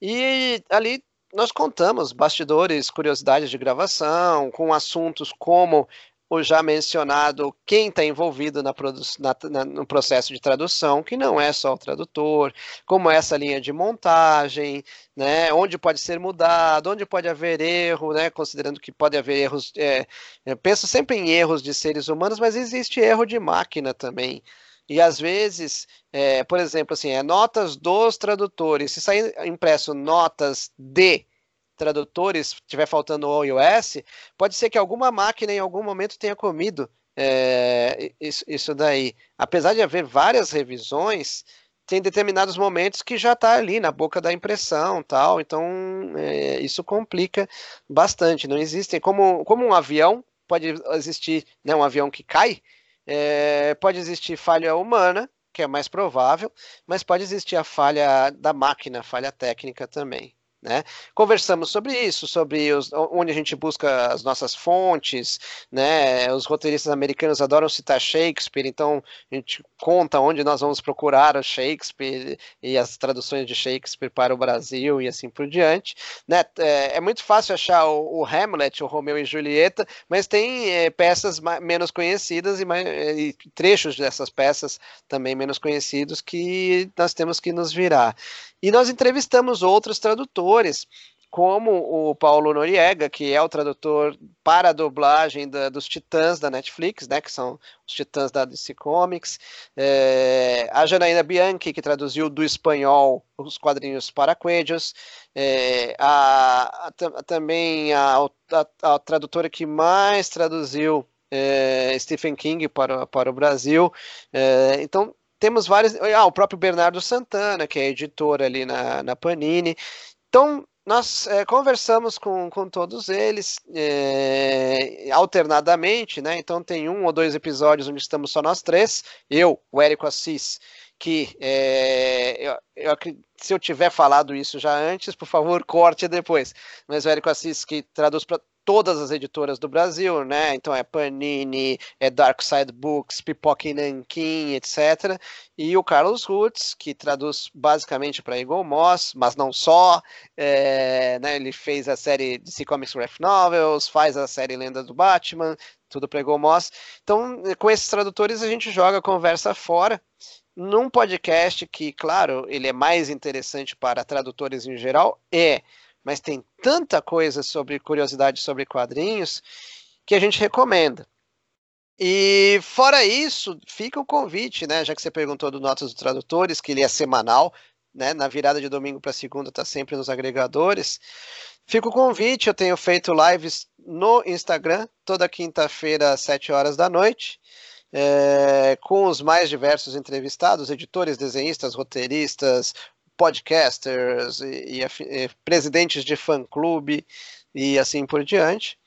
E ali nós contamos bastidores, curiosidades de gravação, com assuntos como o já mencionado quem está envolvido na na, na, no processo de tradução, que não é só o tradutor, como essa linha de montagem, né, onde pode ser mudado, onde pode haver erro, né, considerando que pode haver erros. É, eu penso sempre em erros de seres humanos, mas existe erro de máquina também. E às vezes, é, por exemplo, assim, é notas dos tradutores. Se sair impresso notas de tradutores, tiver faltando o iOS, pode ser que alguma máquina em algum momento tenha comido é, isso, isso daí. Apesar de haver várias revisões, tem determinados momentos que já está ali na boca da impressão tal, então é, isso complica bastante. Não existem como, como um avião pode existir, né, um avião que cai, é, pode existir falha humana, que é mais provável, mas pode existir a falha da máquina, a falha técnica também. Né? Conversamos sobre isso, sobre os, onde a gente busca as nossas fontes, né? Os roteiristas americanos adoram citar Shakespeare, então a gente conta onde nós vamos procurar o Shakespeare e as traduções de Shakespeare para o Brasil e assim por diante. Né? É, é muito fácil achar o, o, Hamlet, o Romeu e Julieta, mas tem é, peças menos conhecidas e, mais, e trechos dessas peças também menos conhecidos que nós temos que nos virar. E nós entrevistamos outros tradutores, como o Paulo Noriega, que é o tradutor para a dublagem da, dos Titãs da Netflix, né, que são os Titãs da DC Comics, é, a Janaína Bianchi, que traduziu do espanhol os quadrinhos para Quedros, é, a, a, também a, a, tradutora que mais traduziu é, Stephen King para, para o Brasil. É, então, temos vários. Ah, o próprio Bernardo Santana, que é editor ali na, na Panini. Então, nós é, conversamos com, com todos eles é, alternadamente, né? Então tem um ou dois episódios onde estamos só nós três, eu, o Érico Assis, que é, eu, eu, se eu tiver falado isso já antes, por favor, corte depois. Mas o Érico Assis, que traduz para todas as editoras do Brasil, né? Então é Panini, é Dark Side Books, Pipoca e Nankin, etc. E o Carlos Roots, que traduz basicamente para Eagle Moss, mas não só. É, né? Ele fez a série DC Comics Graphic Novels, faz a série Lenda do Batman, tudo para Eagle Moss. Então, com esses tradutores a gente joga a conversa fora num podcast que, claro, ele é mais interessante para tradutores em geral, é mas tem tanta coisa sobre curiosidade sobre quadrinhos que a gente recomenda. E fora isso, fica o convite, né? Já que você perguntou do Notas dos Tradutores, que ele é semanal, né? Na virada de domingo para segunda está sempre nos agregadores. Fica o convite, eu tenho feito lives no Instagram toda quinta-feira às 7 horas da noite. É, com os mais diversos entrevistados, editores, desenhistas, roteiristas, podcasters e, e, e presidentes de fã-clube e assim por diante.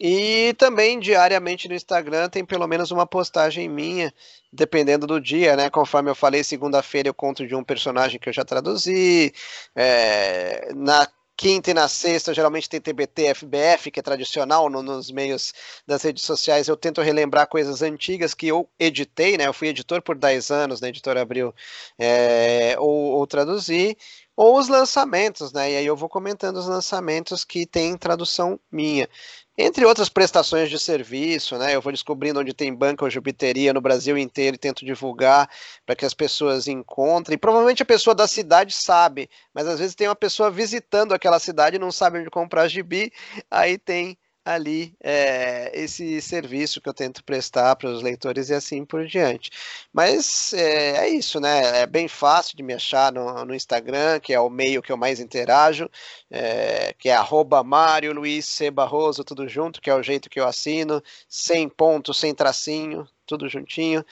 E também diariamente no Instagram tem pelo menos uma postagem minha, dependendo do dia, né? Conforme eu falei, segunda-feira eu conto de um personagem que eu já traduzi. É, na quinta e na sexta, geralmente tem TBT, FBF, que é tradicional no, nos meios das redes sociais. Eu tento relembrar coisas antigas que eu editei, né? Eu fui editor por 10 anos na Editora Abril, é, ou, ou traduzi, ou os lançamentos, né? E aí eu vou comentando os lançamentos que tem tradução minha entre outras prestações de serviço, né? Eu vou descobrindo onde tem banca ou jubiteria no Brasil inteiro e tento divulgar para que as pessoas encontrem. Provavelmente a pessoa da cidade sabe, mas às vezes tem uma pessoa visitando aquela cidade e não sabe onde comprar gibi, aí tem ali é, esse serviço que eu tento prestar para os leitores e assim por diante. Mas é, é, isso, né? É bem fácil de me achar no, no Instagram, que é o meio que eu mais interajo, é, que é arroba Mário Luiz C. Barroso, tudo junto, que é o jeito que eu assino, sem ponto, sem tracinho, tudo juntinho.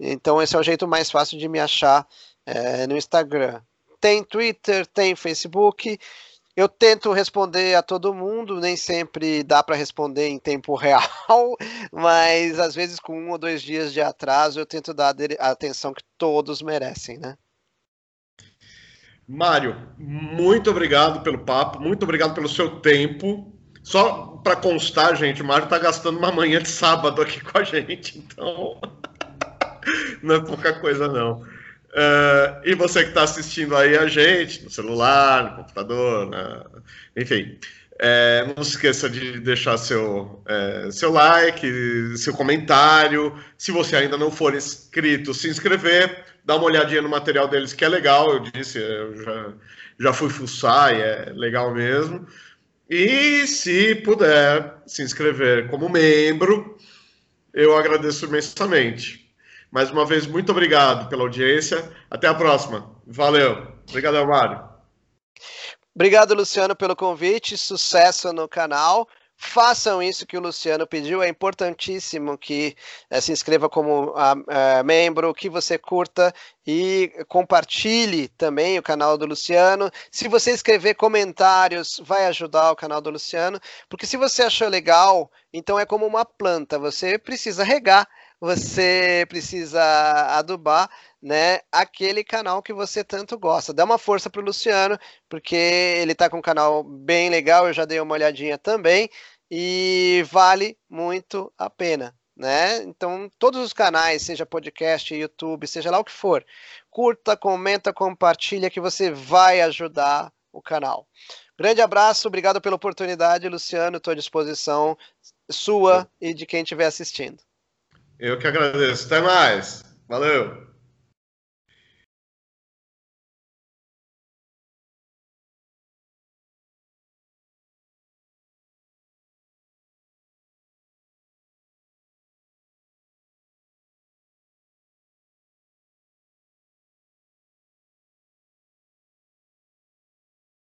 Então esse é o jeito mais fácil de me achar é, no Instagram. Tem Twitter, tem Facebook. Eu tento responder a todo mundo, nem sempre dá para responder em tempo real, mas às vezes com um ou dois dias de atraso eu tento dar a atenção que todos merecem, né? Mário, muito obrigado pelo papo, muito obrigado pelo seu tempo. Só para constar, gente, o Mário está gastando uma manhã de sábado aqui com a gente, então não é pouca coisa não. Uh, e você que está assistindo aí a gente, no celular, no computador, na... enfim, é, não se esqueça de deixar seu, é, seu like, seu comentário. Se você ainda não for inscrito, se inscrever, dá uma olhadinha no material deles que é legal. Eu disse, eu já, já fui fuçar e é legal mesmo. E se puder se inscrever como membro, eu agradeço imensamente. Mais uma vez, muito obrigado pela audiência. Até a próxima. Valeu. Obrigado, Mário. Obrigado, Luciano, pelo convite. Sucesso no canal. Façam isso que o Luciano pediu. É importantíssimo que é, se inscreva como uh, membro, que você curta e compartilhe também o canal do Luciano. Se você escrever comentários, vai ajudar o canal do Luciano, porque se você achou legal, então é como uma planta, você precisa regar você precisa adubar né, aquele canal que você tanto gosta. Dá uma força para o Luciano, porque ele está com um canal bem legal, eu já dei uma olhadinha também, e vale muito a pena. Né? Então, todos os canais, seja podcast, YouTube, seja lá o que for, curta, comenta, compartilha, que você vai ajudar o canal. Grande abraço, obrigado pela oportunidade, Luciano. Estou à disposição sua e de quem estiver assistindo. Eu que agradeço. Até mais. Valeu.